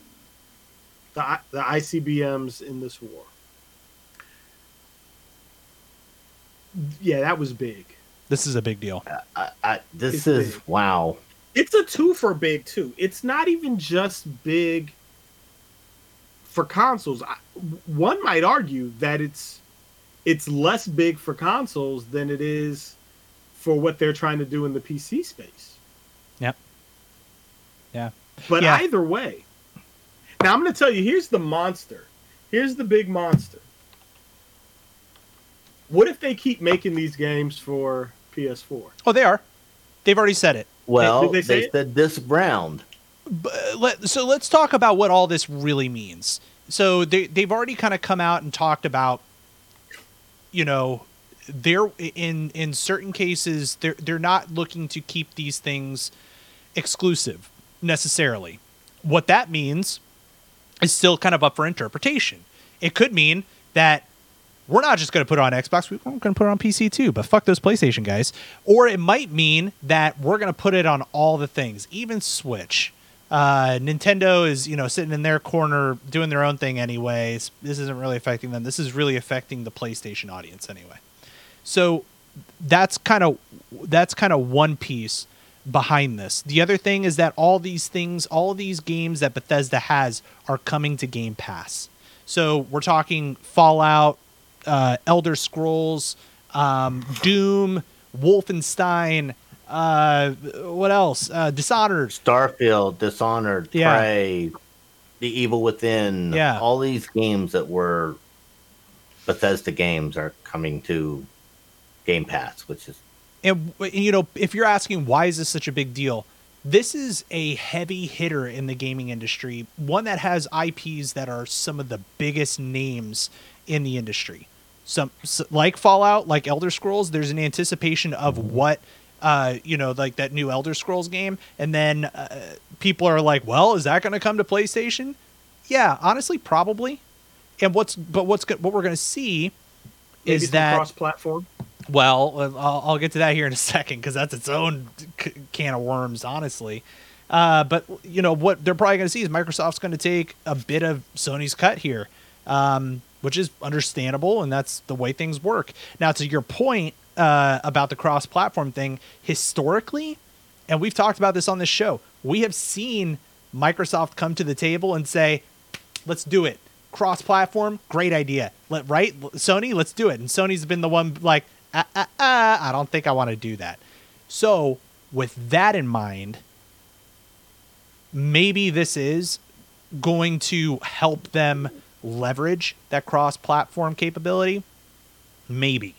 the the ICBMs in this war. Yeah, that was big. this is a big deal I, I, this It's is big. wow. it's a two for big too. It's not even just big for consoles. I, one might argue that it's it's less big for consoles than it is for what they're trying to do in the PC space. Yep. Yeah. But Yeah. either way, now I'm going to tell you. Here's the monster. Here's the big monster. What if they keep making these games for PS4? Oh, they are. They've already said it. Well, did they they, say it? said this round. But let, so let's talk about what all this really means. So they they've already kind of come out and talked about, you know, they're in in certain cases they're they're not looking to keep these things exclusive necessarily. What that means is still kind of up for interpretation. It could mean that we're not just going to put it on Xbox, we're going to put it on PC too, but fuck those PlayStation guys. Or it might mean that we're going to put it on all the things, even Switch. Uh, Nintendo is, you know, sitting in their corner doing their own thing anyways. This isn't really affecting them. This is really affecting the PlayStation audience anyway. So that's kind of that's kind of one piece behind this. The other thing is that all these things, all these games that Bethesda has are coming to Game Pass. So we're talking Fallout, uh, Elder Scrolls, um, Doom, Wolfenstein. Uh, what else? Uh, Dishonored. Starfield, Dishonored, Yeah. Prey, The Evil Within. Yeah. All these games that were Bethesda games are coming to Game Pass, which is and, and you know if you're asking why is this such a big deal this is a heavy hitter in the gaming industry one that has ips that are some of the biggest names in the industry some like fallout like elder scrolls there's an anticipation of what uh, you know like that new elder scrolls game and then uh, people are like well is that going to come to playstation yeah honestly probably and what's but what's what we're going to see Maybe is that cross-platform? well, uh, I'll, I'll get to that here in a second because that's its own c- can of worms, honestly. Uh, but you know what they're probably going to see is Microsoft's going to take a bit of Sony's cut here, um, which is understandable, and that's the way things work. Now, to your point uh, about the cross-platform thing, historically, and we've talked about this on this show, we have seen Microsoft come to the table and say, "Let's do it." Cross-platform, great idea. Let right, Sony, let's do it. And Sony's been the one like, ah, ah, ah, I don't think I want to do that. So, with that in mind, maybe this is going to help them leverage that cross-platform capability. Maybe.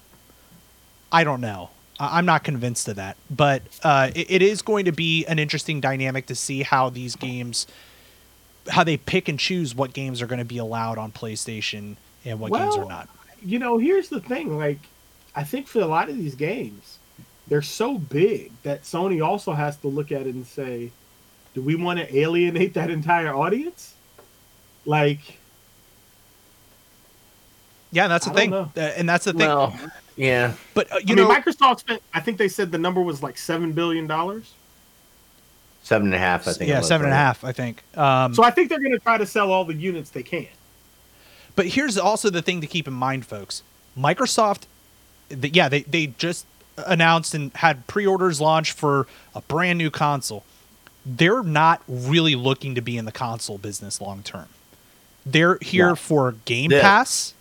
I don't know. I'm not convinced of that, but uh, it, it is going to be an interesting dynamic to see how these games, how they pick and choose what games are going to be allowed on PlayStation and what games are not. You know, here's the thing. Like, I think for a lot of these games, they're so big that Sony also has to look at it and say, do we want to alienate that entire audience? Like, Yeah, that's the I thing, uh, and that's the thing. well, yeah. but uh, you I mean, know, Microsoft spent. I think they said the number was like seven billion dollars. Seven and a half, I think. yeah, was, seven and a half, I think. Um, So I think they're going to try to sell all the units they can. But here's also the thing to keep in mind, folks. Microsoft, th- yeah, they, they just announced and had pre orders launch for a brand new console. They're not really looking to be in the console business long term. They're here No. for Game Yeah. Pass,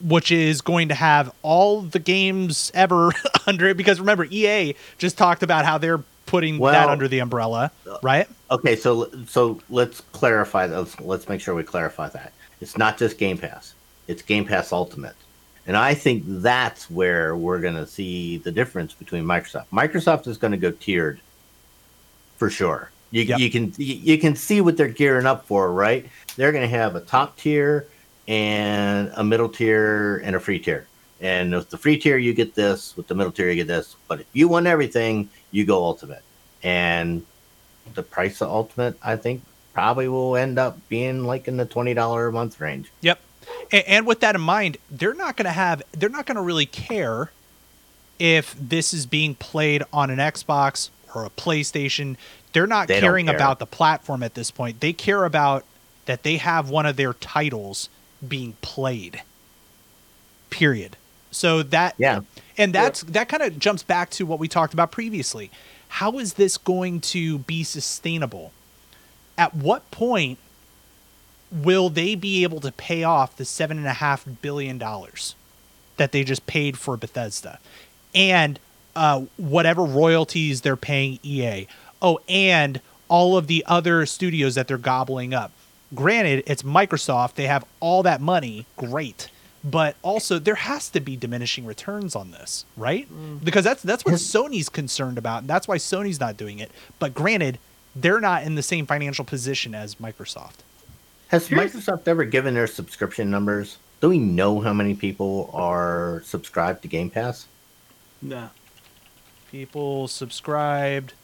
which is going to have all the games ever under it. Because remember, EA just talked about how they're putting that under the umbrella, uh, right? Okay, so so let's clarify. Let's let's make sure we clarify that it's not just Game Pass; it's Game Pass Ultimate, and I think that's where we're going to see the difference between Microsoft. Microsoft is going to go tiered for sure. You, Yep. you can you can see what they're gearing up for, right? They're going to have a top tier and a middle tier and a free tier. And with the free tier, you get this. With the middle tier, you get this. But if you want everything, you go ultimate. And the price of ultimate, I think, probably will end up being like in the twenty dollar a month range. Yep. And, and with that in mind, they're not going to have, they're not going to really care if this is being played on an Xbox or a PlayStation. They're not They caring care. about the platform at this point. They care about that they have one of their titles being played. Period. So that Yeah. and that's that kind of jumps back to what we talked about previously. How is this going to be sustainable? At what point will they be able to pay off the seven and a half billion dollars that they just paid for Bethesda, and uh, whatever royalties they're paying EA? Oh, and all of the other studios that they're gobbling up. Granted, it's Microsoft; they have all that money. Great, but also there has to be diminishing returns on this, right? Mm. Because that's that's what Sony's concerned about, and that's why Sony's not doing it. But granted, they're not in the same financial position as Microsoft. Has Here's- Microsoft ever given their subscription numbers? Do we know how many people are subscribed to Game Pass? No. People subscribed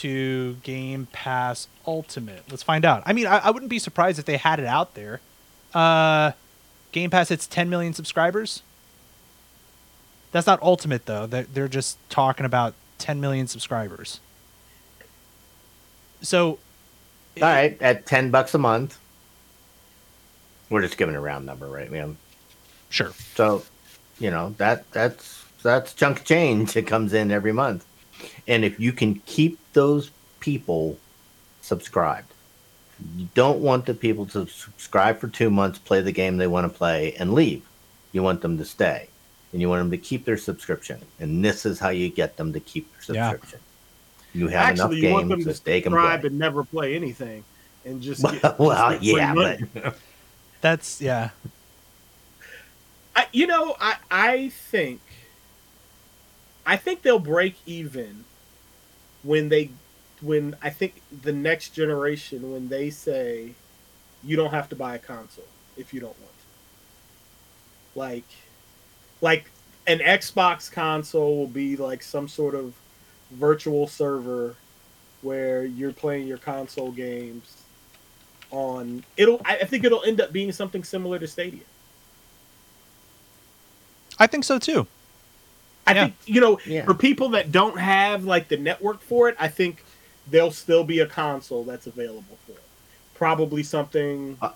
to Game Pass Ultimate. Let's find out. I mean, I, I wouldn't be surprised if they had it out there. Uh, Game Pass hits 10 million subscribers. That's not ultimate though. They're, they're just talking about 10 million subscribers. So, All right, at ten bucks a month. We're just giving a round number, right, man? sure. So, you know that that's that's chunk change that comes in every month, and if you can keep those people subscribed, you don't want the people to subscribe for two months, play the game they want to play, and leave. You want them to stay, and you want them to keep their subscription, and this is how you get them to keep their Yeah. subscription. You have Actually, you enough want them games to that they can subscribe and never play anything, and just get, just well, get free yeah, money. but That's yeah. I, you know, I I think I think they'll break even when they when I think the next generation when they say you don't have to buy a console if you don't want to. Like like an Xbox console will be like some sort of virtual server where you're playing your console games on it'll I think it'll end up being something similar to Stadia. I think so too. I Yeah. think you know Yeah. for people that don't have like the network for it, I think there'll still be a console that's available for it. Probably something Uh.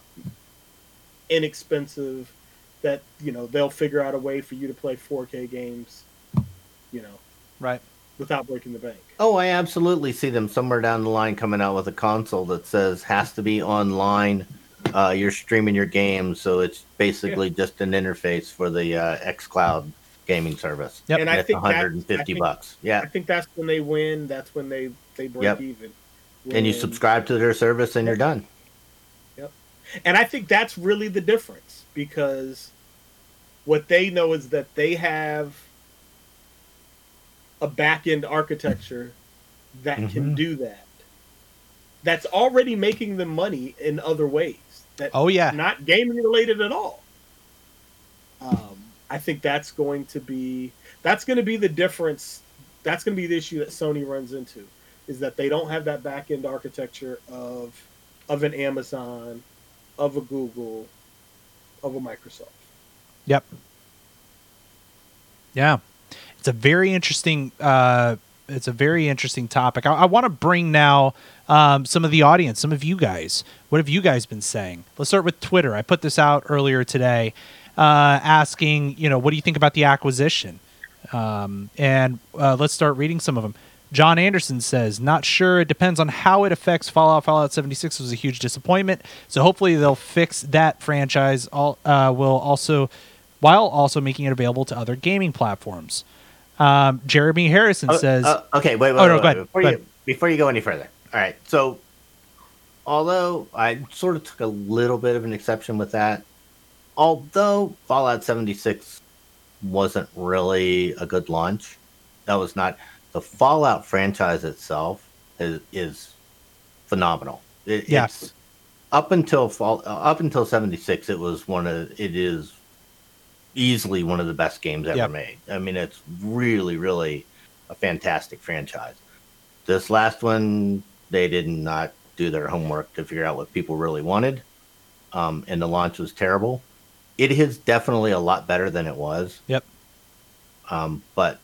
inexpensive that you know they'll figure out a way for you to play 4K games, you know, Right. without breaking the bank. Oh, I absolutely see them somewhere down the line coming out with a console that says has to be online. Uh, you're streaming your games, so it's basically just an interface for the uh, XCloud gaming service. Yep. And And I it's think 150 I think- bucks. Yeah, I think that's when they win. That's when they they break Yep. even. and you subscribe to their service, and you're done. Yep. And I think that's really the difference because what they know is that they have a back end architecture that can Mhm. do that. That's already making them money in other ways. That Oh yeah. not gaming related at all. I think that's going to be that's going to be the difference. That's going to be the issue that Sony runs into is that they don't have that back end architecture of of an Amazon, of a Google, of a Microsoft. Yep. Yeah, it's a very interesting. Uh, it's a very interesting topic. I, I want to bring now um, some of the audience, some of you guys. What have you guys been saying? Let's start with Twitter. I put this out earlier today, uh, asking, you know, what do you think about the acquisition? Um, and uh, let's start reading some of them. John Anderson says, not sure. It depends on how it affects Fallout. Fallout 76 was a huge disappointment. So hopefully they'll fix that franchise. All uh, will also, while also making it available to other gaming platforms. Um, Jeremy Harrison Oh, says, uh, okay, wait, wait, Oh, no, wait, wait. Before, go you, before you go any further. All right, so although I sort of took a little bit of an exception with that, although Fallout 76 wasn't really a good launch, that was not the Fallout franchise itself is, is phenomenal. It, Yeah. It's up until fall, up until 76 it was one of it is easily one of the best games ever Yep. made. I mean it's really really a fantastic franchise. This last one, they did not do their homework to figure out what people really wanted, um, and the launch was terrible. It is definitely a lot better than it was, yep. um, but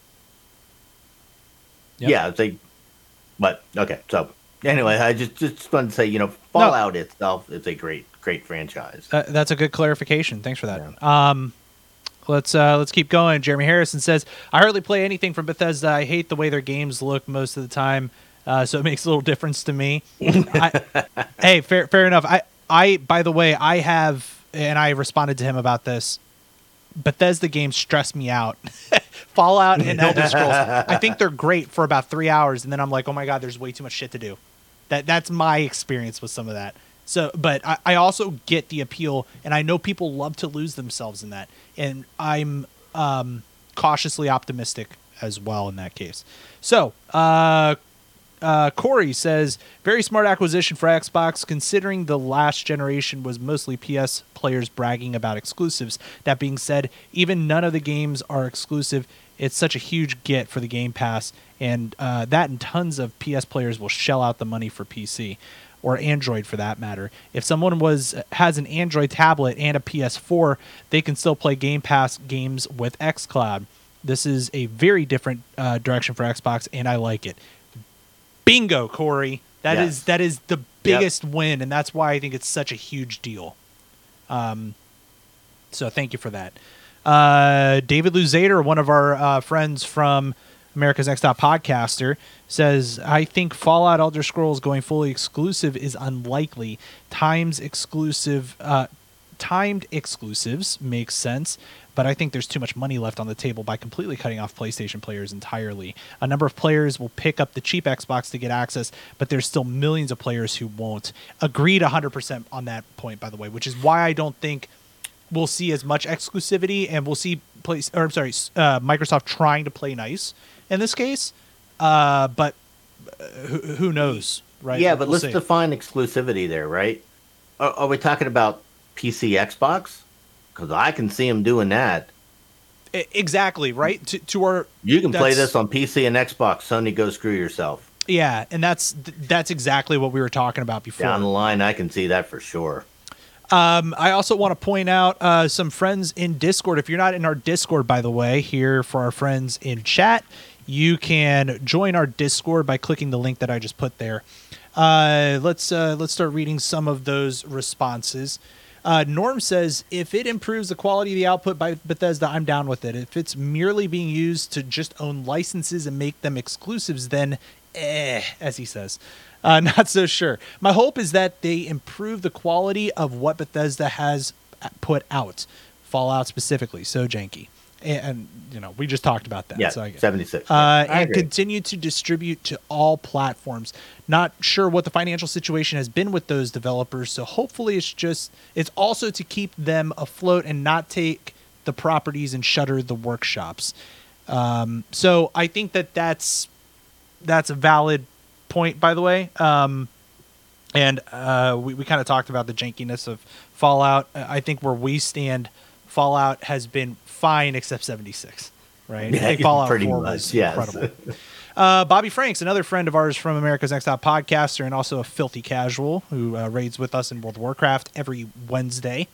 Yep. yeah, they. But okay, so anyway, I just just wanted to say, you know, Fallout itself is a great great franchise. Uh, that's a good clarification. Thanks for that. Um, let's uh, let's keep going. Jeremy Harrison says, "I hardly play anything from Bethesda. I hate the way their games look most of the time, uh, so it makes a little difference to me." I, hey, fair fair enough. I I by the way, I have and I responded to him about this. Bethesda games stress me out. Fallout and Elder Scrolls. I think they're great for about three hours, and then I'm like, oh my god, there's way too much shit to do. That that's my experience with some of that. So, but I, I also get the appeal, and I know people love to lose themselves in that, and I'm um, cautiously optimistic as well in that case. So, uh, uh, Corey says, very smart acquisition for Xbox, considering the last generation was mostly PS players bragging about exclusives. That being said, even none of the games are exclusive. It's such a huge get for the Game Pass, and uh, that and tons of PS players will shell out the money for PC. or Android for that matter. If someone was has an Android tablet and a PS4, they can still play Game Pass games with xCloud. This is a very different uh, direction for Xbox, and I like it. Bingo, Corey. That is Yes. that is the biggest win, and that's why I think it's such a huge deal. Um, so thank you for that. Uh, David Luzader, one of our uh, friends from America's Next Top Podcaster, says, I think Fallout Elder Scrolls going fully exclusive is unlikely. Times exclusive, uh, timed exclusives makes sense, but I think there's too much money left on the table by completely cutting off PlayStation players entirely. A number of players will pick up the cheap Xbox to get access, but there's still millions of players who won't. Agreed 100% on that point, by the way, which is why I don't think we'll see as much exclusivity and we'll see place or I'm sorry, uh, Microsoft trying to play nice in this case. Uh, but uh, who, who knows, right? Yeah, but We'll let's see. define exclusivity there, right? Are, are we talking about PC, Xbox? Because I can see them doing that. Exactly right to, to our You can play this on PC and Xbox. Sony, go screw yourself. yeah, and that's that's exactly what we were talking about before. Down the line, I can see that for sure. Um, I also want to point out uh, some friends in Discord. If you're not in our Discord, by the way, here for our friends in chat, you can join our Discord by clicking the link that I just put there. Uh, let's uh, let's start reading some of those responses. Uh, Norm says, if it improves the quality of the output by Bethesda, I'm down with it. If it's merely being used to just own licenses and make them exclusives, then eh, as he says. Uh, not so sure. My hope is that they improve the quality of what Bethesda has put out, Fallout specifically. So janky, and, and you know we just talked about that. Yeah, so I get- 76. uh, and agree. continue to distribute to all platforms. Not sure what the financial situation has been with those developers, so hopefully it's just it's also to keep them afloat and not take the properties and shutter the workshops. Um, so I think that that's that's a valid point, by the way. Um, and uh, we, we kind of talked about the jankiness of Fallout. I think where we stand, Fallout has been fine except 76, right? Yeah, Fallout pretty 4 much, was yes. incredible. Uh, Bobby Franks, another friend of ours from America's Next Top podcaster and also a filthy casual who uh, raids with us in World of Warcraft every Wednesday,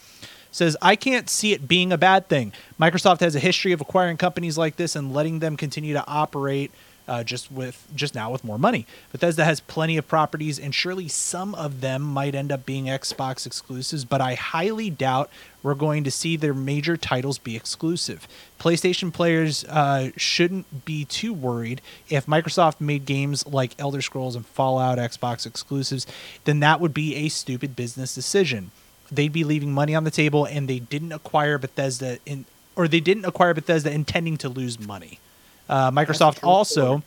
says, I can't see it being a bad thing. Microsoft has a history of acquiring companies like this and letting them continue to operate uh, just with just now with more money. Bethesda has plenty of properties, and surely some of them might end up being Xbox exclusives. But I highly doubt we're going to see their major titles be exclusive. PlayStation players uh, shouldn't be too worried if Microsoft made games like Elder Scrolls and Fallout Xbox exclusives. Then that would be a stupid business decision. They'd be leaving money on the table, and they didn't acquire Bethesda in, or they didn't acquire Bethesda intending to lose money. Uh, Microsoft also,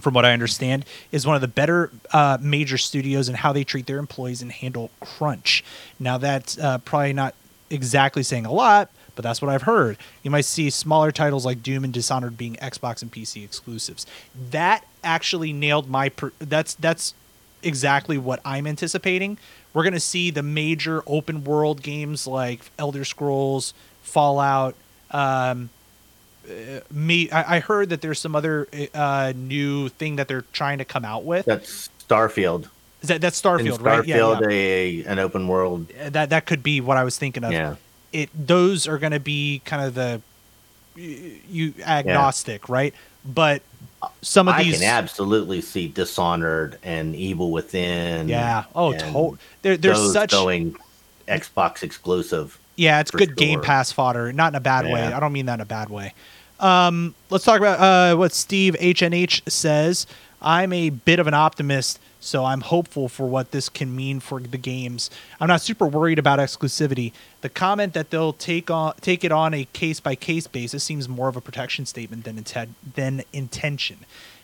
from what I understand, is one of the better uh, major studios in how they treat their employees and handle crunch. Now, that's uh, probably not exactly saying a lot, but that's what I've heard. You might see smaller titles like Doom and Dishonored being Xbox and PC exclusives. That actually nailed my. Per- that's that's exactly what I'm anticipating. We're going to see the major open world games like Elder Scrolls, Fallout. Um, me, I, I heard that there's some other uh, new thing that they're trying to come out with. That's Starfield. Is that that's In Starfield, right? Yeah, Starfield, yeah. A, an open world. That that could be what I was thinking of. Yeah. It those are going to be kind of the you agnostic, right? But some of I these, I can absolutely see Dishonored and Evil Within. yeah. Oh, and to- there, there's those such going Xbox exclusive. Yeah, it's good Game. Pass fodder. Not in a bad way. I don't mean that in a bad way. Um, let's talk about uh, what Steve HNH says. I'm a bit of an optimist, so I'm hopeful for what this can mean for the games. I'm not super worried about exclusivity. The comment that they'll take on take it on a case by case basis seems more of a protection statement than inten- than intention.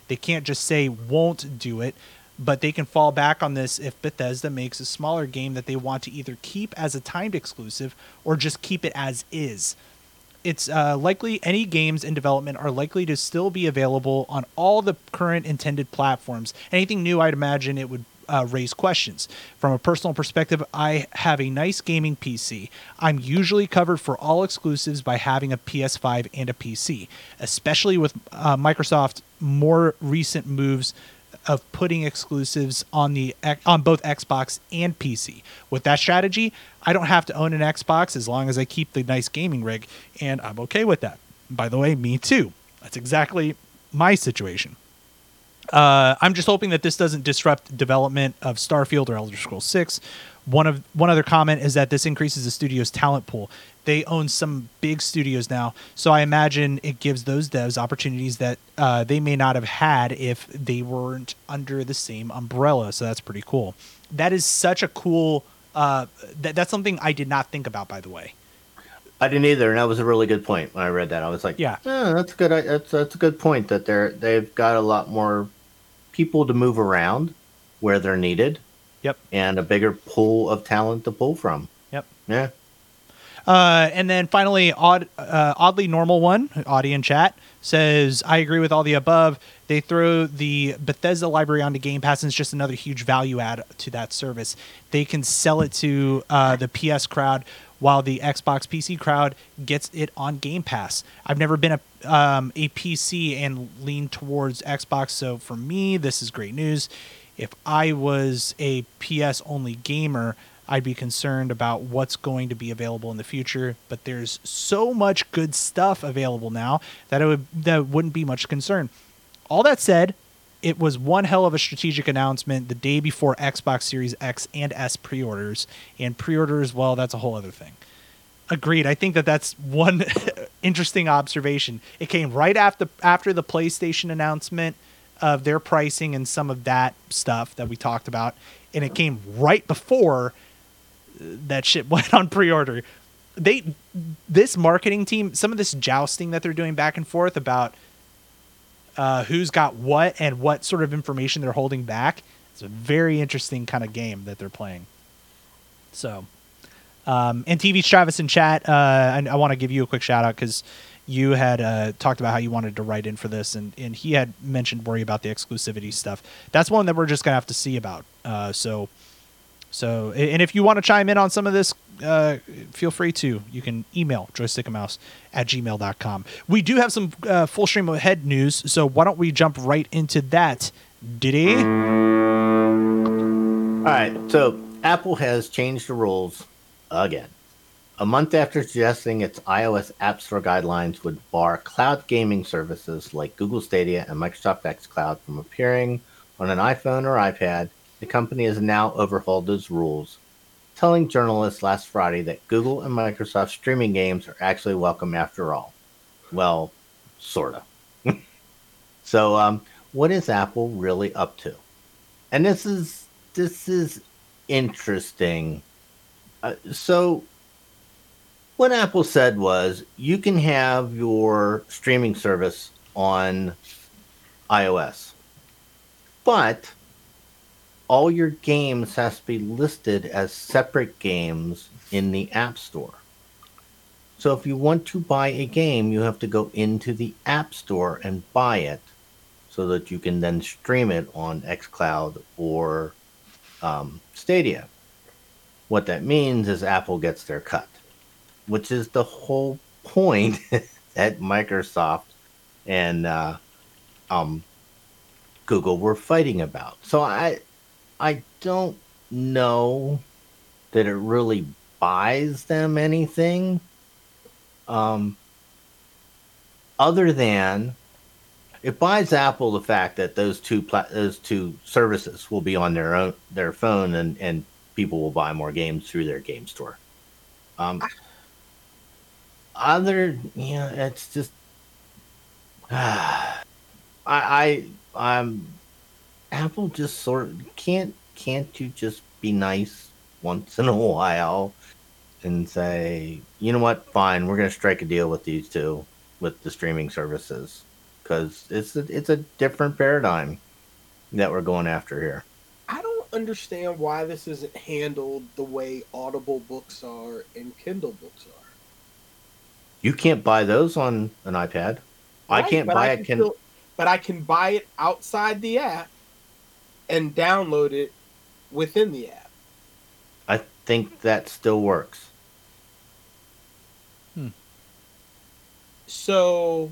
They can't just say won't do it, but they can fall back on this if Bethesda makes a smaller game that they want to either keep as a timed exclusive or just keep it as is. It's uh, likely any games in development are likely to still be available on all the current intended platforms. Anything new, I'd imagine it would uh, raise questions. From a personal perspective, I have a nice gaming PC. I'm usually covered for all exclusives by having a PS5 and a PC, especially with uh, Microsoft more recent moves of putting exclusives on the on both Xbox and PC. With that strategy, I don't have to own an Xbox as long as I keep the nice gaming rig, and I'm okay with that. By the way, me too. That's exactly my situation. Uh, I'm just hoping that this doesn't disrupt development of Starfield or Elder Scrolls 6. One of one other comment is that this increases the studio's talent pool. They own some big studios now, so I imagine it gives those devs opportunities that uh, they may not have had if they weren't under the same umbrella. So that's pretty cool. That is such a cool. Uh, that, that's something I did not think about, by the way. I didn't either, and that was a really good point when I read that. I was like, Yeah. "Eh, that's good. That's that's a good point that they're they've got a lot more people to move around where they're needed, Yep. and a bigger pool of talent to pull from. Yep. Yeah, Uh, and then finally, odd, uh, oddly normal one, Audie in chat says, "I agree with all the above. They throw the Bethesda library onto Game Pass, and it's just another huge value add to that service. They can sell it to uh, the PS crowd, while the Xbox PC crowd gets it on Game Pass. I've never been a um, a PC and lean towards Xbox, so for me, this is great news. If I was a PS only gamer." I'd be concerned about what's going to be available in the future. But there's so much good stuff available now that it would that wouldn't be much concern. All that said, it was one hell of a strategic announcement the day before Xbox Series X and S pre-orders, and pre-orders, well, that's a whole other thing. Agreed. I think that that's one interesting observation. It came right after after the PlayStation announcement of their pricing and some of that stuff that we talked about, and it came right before uh, that shit went on pre-order. They this marketing team, some of this jousting that they're doing back and forth about uh, who's got what and what sort of information they're holding back. It's a very interesting kind of game that they're playing. So, um, and TV Travis in chat, uh, I, I want to give you a quick shout out because you had uh, talked about how you wanted to write in for this, and, and he had mentioned worry about the exclusivity stuff. That's one that we're just gonna have to see about. Uh, so, so, and if you want to chime in on some of this, uh, feel free to. You can email joystickandmouse at gmail.com. We do have some uh, full stream ahead news, so why don't we jump right into that? Diddy? All right, so Apple has changed the rules again. A month after suggesting its iOS App Store guidelines would bar cloud gaming services like Google Stadia and Microsoft xCloud from appearing on an iPhone or iPad, the company has now overhauled those rules, telling journalists last Friday that Google and Microsoft streaming games are actually welcome after all. Well, sorta. so, um, what is Apple really up to? And this is this is interesting. Uh, so, what Apple said was you can have your streaming service on iOS, but all your games has to be listed as separate games in the App Store. So if you want to buy a game, you have to go into the App Store and buy it so that you can then stream it on xCloud or um, Stadia. What that means is Apple gets their cut, which is the whole point that Microsoft and uh, um, Google were fighting about. So I, I don't know that it really buys them anything, um, other than it buys Apple the fact that those two pla- those two services will be on their own their phone and and people will buy more games through their game store. Um, other, you know, it's just I I I'm Apple just sort of can't can't you just be nice once in a while and say, you know what, fine, we're gonna strike a deal with these two with the streaming services because it's a, it's a different paradigm that we're going after here. I don't understand why this isn't handled the way Audible books are and Kindle books are. You can't buy those on an iPad. I can't buy I a can still- but I can buy it outside the app and download it within the app. I think that still works. Hmm. So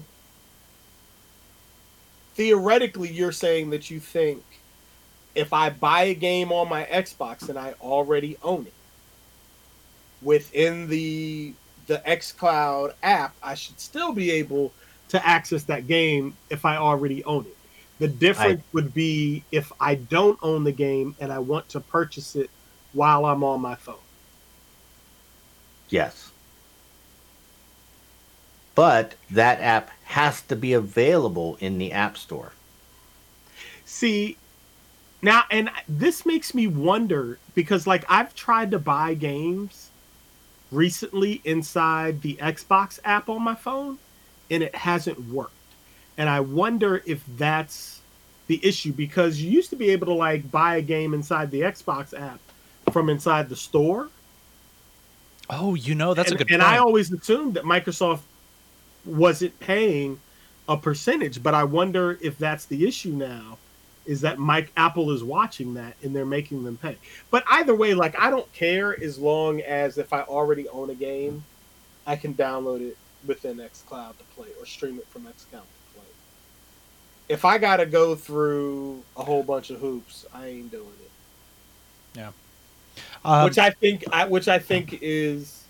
theoretically, you're saying that you think if I buy a game on my Xbox and I already own it within the the xCloud app, I should still be able to access that game if I already own it. The difference would be if I don't own the game and I want to purchase it while I'm on my phone. Yes. But that app has to be available in the App Store. See, now, and this makes me wonder because, like, I've tried to buy games recently inside the Xbox app on my phone, and it hasn't worked. And I wonder if that's the issue because you used to be able to, like, buy a game inside the Xbox app from inside the store. Oh, you know that's and, a good. And point. I always assumed that Microsoft wasn't paying a percentage, but I wonder if that's the issue now. Is that Mike Apple is watching that and they're making them pay? But either way, like I don't care as long as if I already own a game, I can download it within XCloud to play or stream it from XCloud. If I got to go through a whole bunch of hoops, I ain't doing it. Yeah. Um, which I think, I, which I think is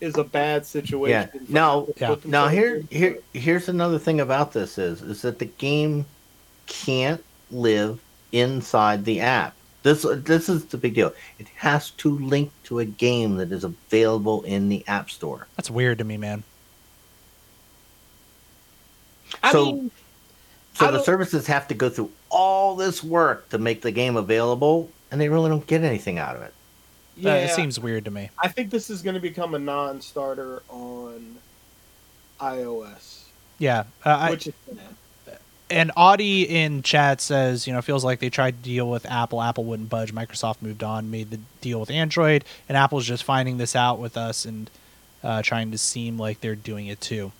is a bad situation. Yeah. Now- Yeah. Now here here here's another thing about this is is that the game can't live inside the app. This this is the big deal. It has to link to a game that is available in the App Store. that's weird to me, man. I so- mean, So the services have to go through all this work to make the game available and they really don't get anything out of it. Yeah, yeah, it seems weird to me. I think this is going to become a non-starter on iOS, Yeah, uh, I, which is sad. and Audie in chat says, you know, feels like they tried to deal with Apple. Apple wouldn't budge. Microsoft moved on, made the deal with Android, and Apple's just finding this out with us and uh, trying to seem like they're doing it too.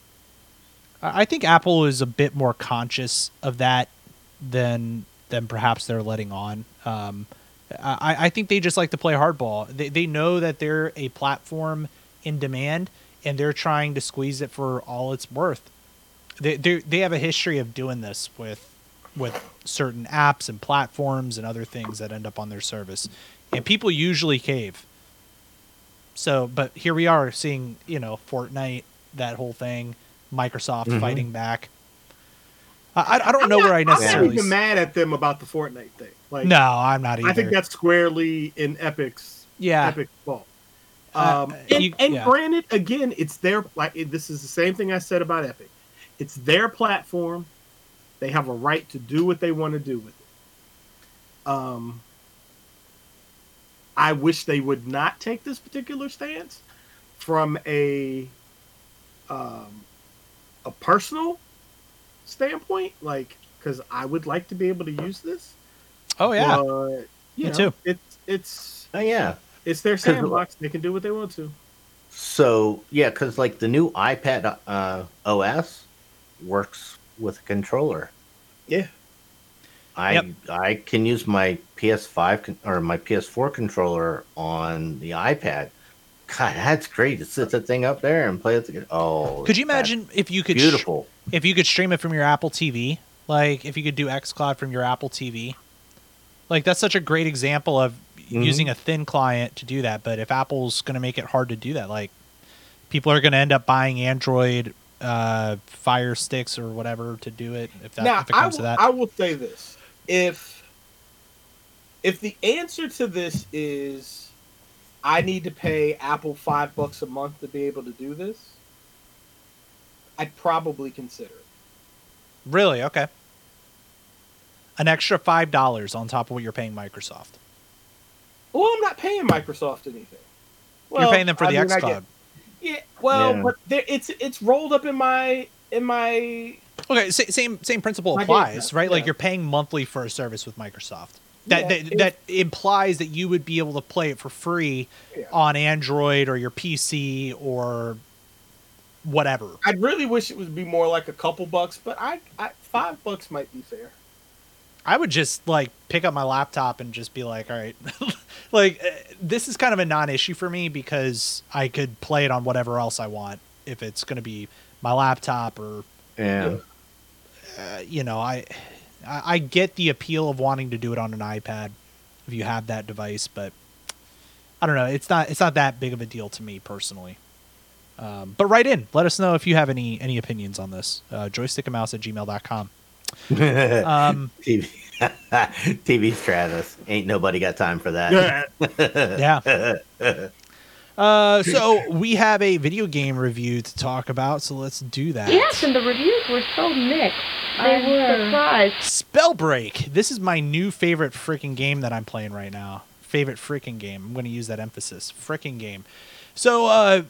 I think Apple is a bit more conscious of that than than perhaps they're letting on. Um, I, I think they just like to play hardball. They, they know that they're a platform in demand, and they're trying to squeeze it for all it's worth they they they have a history of doing this with with certain apps and platforms and other things that end up on their service, and people usually cave. So, but here we are seeing you know Fortnite, that whole thing, Microsoft Mhm. fighting back. I I, I don't I'm know not- where I necessarily. I'm not necessarily. even mad at them about the Fortnite thing. Like, no, I'm not either. I think that's squarely in Epic's yeah. Epic's fault. Uh, Um, and, you- and yeah. granted, again, it's their like it- this is the same thing I said about Epic. It's their platform. They have a right to do what they want to do with it. Um, I wish they would not take this particular stance from a um, a personal standpoint, like because I would like to be able to use this. Oh yeah. But, you Me know, too. It's it's Oh yeah. it's their sandbox. They can do what they want to. So yeah, because like the new iPad uh, OS works with a controller. Yeah. I Yep. I can use my PS5 con- or my PS4 controller on the iPad. God, that's great to sit that thing up there and play it. together. Oh, Could you imagine if you could sh- Beautiful. if you could stream it from your Apple TV, like if you could do XCloud from your Apple TV, like that's such a great example of Mhm. using a thin client to do that. But if Apple's going to make it hard to do that, like people are going to end up buying Android uh, Fire Sticks or whatever to do it. If that now, if it I comes to that, I will say this: if if the answer to this is I need to pay Apple five bucks a month to be able to do this, I'd probably consider it. really okay. An extra five dollars on top of what you're paying Microsoft. Well, I'm not paying Microsoft anything. you're paying them for I the mean, I XCloud. get- Yeah, well, Yeah. but there, it's it's rolled up in my in my Okay, same same principle applies, Pass, right? Like you're paying monthly for a service with Microsoft. That Yeah, that, that implies that you would be able to play it for free Yeah. on Android or your PC or whatever. I'd really wish it would be more like a couple bucks, but I, I five bucks might be fair. I would just like pick up my laptop and just be like, all right, like uh, this is kind of a non-issue for me because I could play it on whatever else I want if it's going to be my laptop or Yeah. uh, you know, I I, I get the appeal of wanting to do it on an iPad if you have that device, but I don't know. It's not it's not that big of a deal to me personally. Um, but write in. Let us know if you have any any opinions on this. Uh, joystickandmouse at gmail.com. Um, TV, TV Stratus. Ain't nobody got time for that. yeah. Uh, so we have a video game review to talk about, so let's do that. Yes, and the reviews were so mixed. They I'm were. surprised. Spellbreak. This is my new favorite freaking game that I'm playing right now. Favorite freaking game. I'm going to use that emphasis. Freaking game. So uh,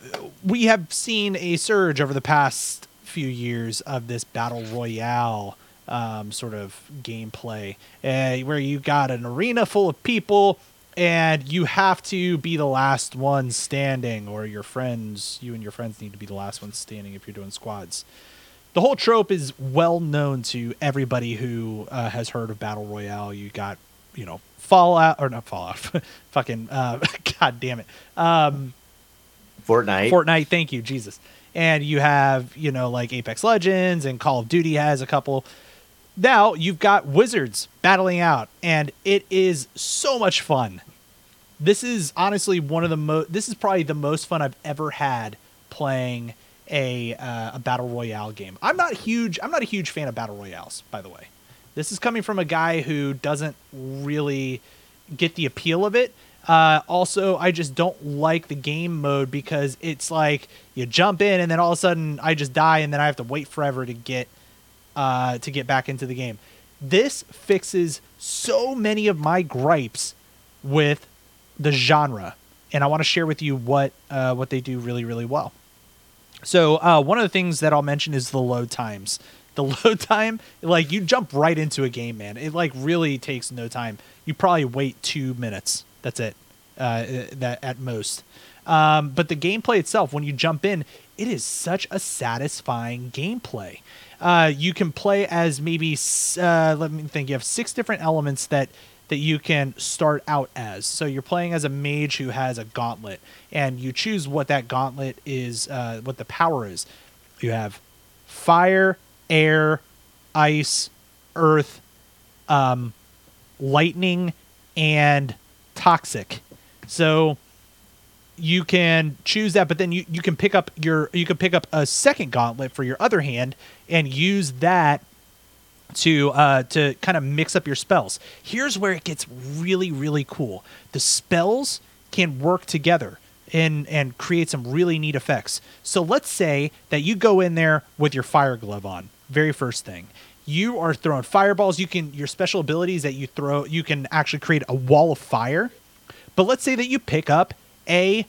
we have seen a surge over the past few years of this battle royale um, sort of gameplay, uh, where you got an arena full of people and you have to be the last one standing, or your friends, you and your friends need to be the last ones standing if you're doing squads the whole trope is well known to everybody who uh, has heard of battle royale. You got, you know, Fallout or not Fallout, fucking uh, god damn it, um, Fortnite. Fortnite. Thank you, Jesus. And you have, you know, like Apex Legends and Call of Duty has a couple. Now you've got wizards battling out, and it is so much fun. This is honestly one of the most. This is probably the most fun I've ever had playing a uh, a battle royale game. I'm not huge. I'm not a huge fan of battle royales, by the way. This is coming from a guy who doesn't really get the appeal of it. Uh, also, I just don't like the game mode because it's like you jump in and then all of a sudden I just die and then I have to wait forever to get uh, to get back into the game. This fixes so many of my gripes with the genre, and I want to share with you what uh, what they do really really well. So uh, one of the things that I'll mention is the load times. The load time, like you jump right into a game, man. It like really takes no time. You probably wait two minutes. That's it. Uh, that at most. Um, but the gameplay itself, when you jump in, it is such a satisfying gameplay. Uh, you can play as maybe uh, let me think. You have six different elements that that you can start out as. So you're playing as a mage who has a gauntlet, and you choose what that gauntlet is, uh, what the power is. You have fire, air, ice, earth, um, lightning, and toxic. So you can choose that, but then you, you can pick up your you can pick up a second gauntlet for your other hand and use that to uh, to kind of mix up your spells. Here's where it gets really really cool. The spells can work together and and create some really neat effects. So let's say that you go in there with your fire glove on. Very first thing. You are throwing fireballs. You can your special abilities that you throw. You can actually create a wall of fire. But let's say that you pick up a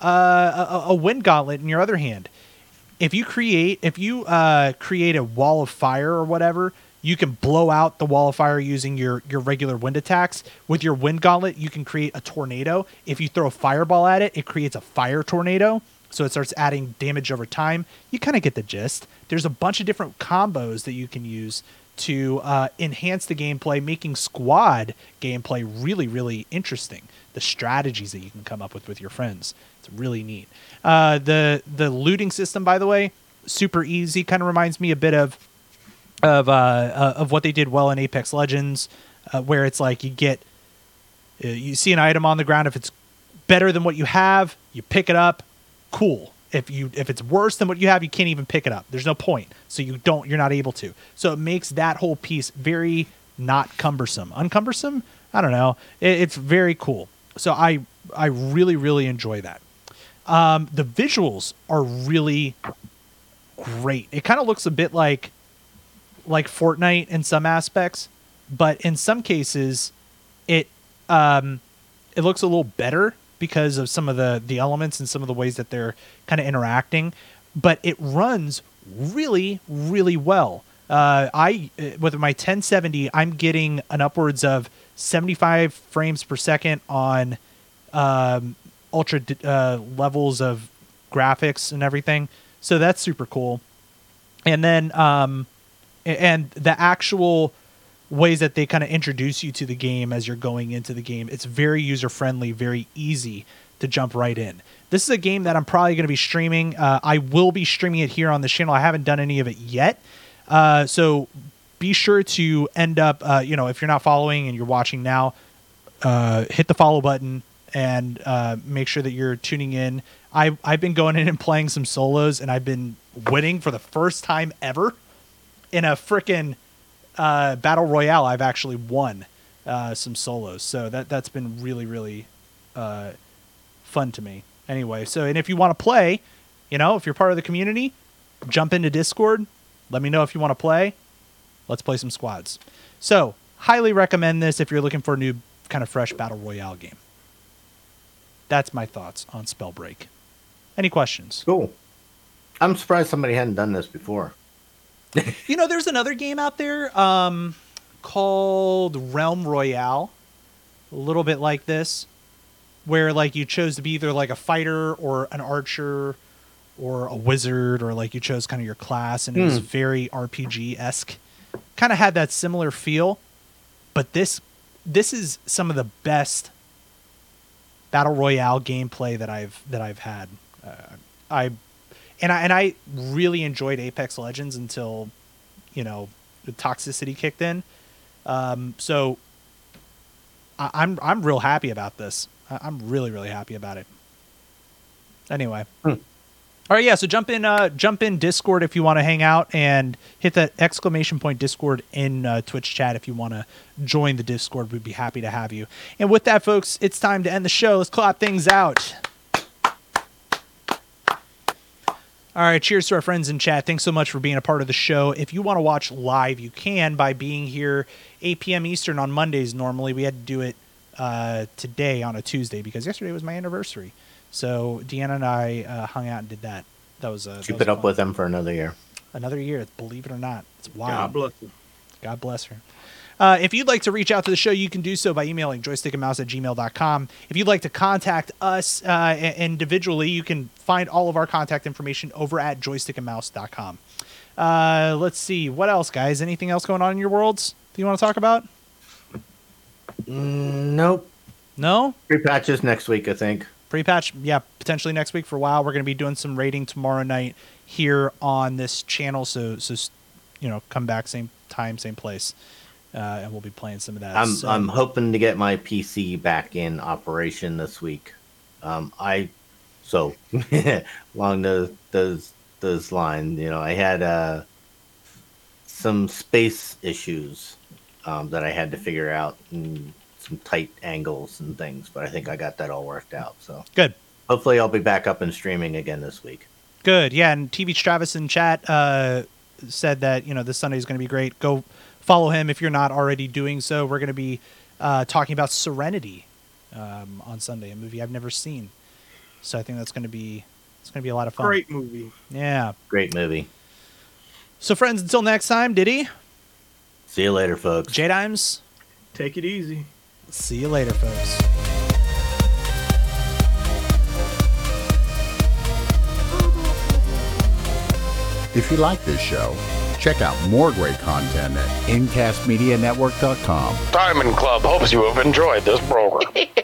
uh, a, a wind gauntlet in your other hand. If you create if you uh, create a wall of fire or whatever, you can blow out the wall of fire using your your regular wind attacks. With your wind gauntlet, you can create a tornado. If you throw a fireball at it, it creates a fire tornado. So it starts adding damage over time. You kind of get the gist. There's a bunch of different combos that you can use to uh, enhance the gameplay, making squad gameplay really, really interesting. The strategies that you can come up with with your friends, it's really neat. Uh, the the looting system, by the way, super easy. Kind of reminds me a bit of of uh, uh, of what they did well in Apex Legends, uh, where it's like you get uh, you see an item on the ground. If it's better than what you have, you pick it up. Cool. If you if it's worse than what you have, you can't even pick it up. There's no point. So you don't. You're not able to. So it makes that whole piece very not cumbersome. Uncumbersome? I don't know. It, it's very cool. So I I really really enjoy that. Um, the visuals are really great. It kind of looks a bit like like Fortnite in some aspects, but in some cases, it um, it looks a little better because of some of the the elements and some of the ways that they're kind of interacting. But it runs really really well. Uh, I uh, with my 1070, I'm getting an upwards of 75 frames per second on um, ultra uh, levels of graphics and everything. So that's super cool. And then um, and the actual ways that they kind of introduce you to the game as you're going into the game, it's very user friendly, very easy to jump right in. This is a game that I'm probably going to be streaming. Uh, I will be streaming it here on the channel. I haven't done any of it yet. Uh, so be sure to end up, uh, you know, if you're not following and you're watching now, uh, hit the follow button and uh, make sure that you're tuning in. I, I've been going in and playing some solos, and I've been winning for the first time ever in a freaking uh, battle royale. I've actually won uh, some solos, so that that's been really really uh, fun to me. Anyway, so and if you want to play, you know, if you're part of the community, jump into Discord. Let me know if you want to play. Let's play some squads. So, highly recommend this if you're looking for a new kind of fresh battle royale game. That's my thoughts on Spellbreak. Any questions? Cool. I'm surprised somebody hadn't done this before. You know, there's another game out there um, called Realm Royale, a little bit like this, where like you chose to be either like a fighter or an archer or a wizard, or like you chose kind of your class, and it was Hmm. very RPG esque. Kind of had that similar feel, but this this is some of the best battle royale gameplay that I've that I've had. Uh, I and I and I really enjoyed Apex Legends until you know the toxicity kicked in. Um, so I, I'm I'm real happy about this. I, I'm really really happy about it. Anyway. Hmm. All right, yeah. So jump in, uh, jump in Discord if you want to hang out, and hit that exclamation point Discord in uh, Twitch chat if you want to join the Discord. We'd be happy to have you. And with that, folks, it's time to end the show. Let's clap things out. All right, cheers to our friends in chat. Thanks so much for being a part of the show. If you want to watch live, you can by being here 8 p.m. Eastern on Mondays. Normally, we had to do it uh, today on a Tuesday because yesterday was my anniversary. So Deanna and I uh, hung out and did that. That was uh, Keep was it up fun. with them for another year. another year. Believe it or not, it's wild. God bless you. God bless her. Uh, if you'd like to reach out to the show, you can do so by emailing joystickandmouse at gmail.com. If you'd like to contact us uh, individually, you can find all of our contact information over at joystickandmouse.com. Uh, let's see. What else, guys? Anything else going on in your worlds that you want to talk about? Mm, nope. No? Three patches next week, I think. Pre-patch, yeah, potentially next week for a while. We're going to be doing some rating tomorrow night here on this channel. So, so you know, come back same time, same place, uh, and we'll be playing some of that. I'm So- I'm hoping to get my PC back in operation this week. Um, I so along those those those lines, you know, I had uh, some space issues um, that I had to figure out, and some tight angles and things. But I think I got that all worked out. So good. hopefully, I'll be back up and streaming again this week. Good. Yeah, and TV Travis in chat uh, said that you know this Sunday is going to be great. Go follow him if you're not already doing so. We're going to be uh, talking about Serenity um, on Sunday, a movie I've never seen. So I think that's going to be it's going to be a lot of fun. Great movie. Yeah. Great movie. So friends, until next time, Diddy, See you later, folks. J Dimes. Take it easy. See you later, folks. If you like this show, check out more great content at incastmedianetwork.com. Diamond Club hopes you have enjoyed this program.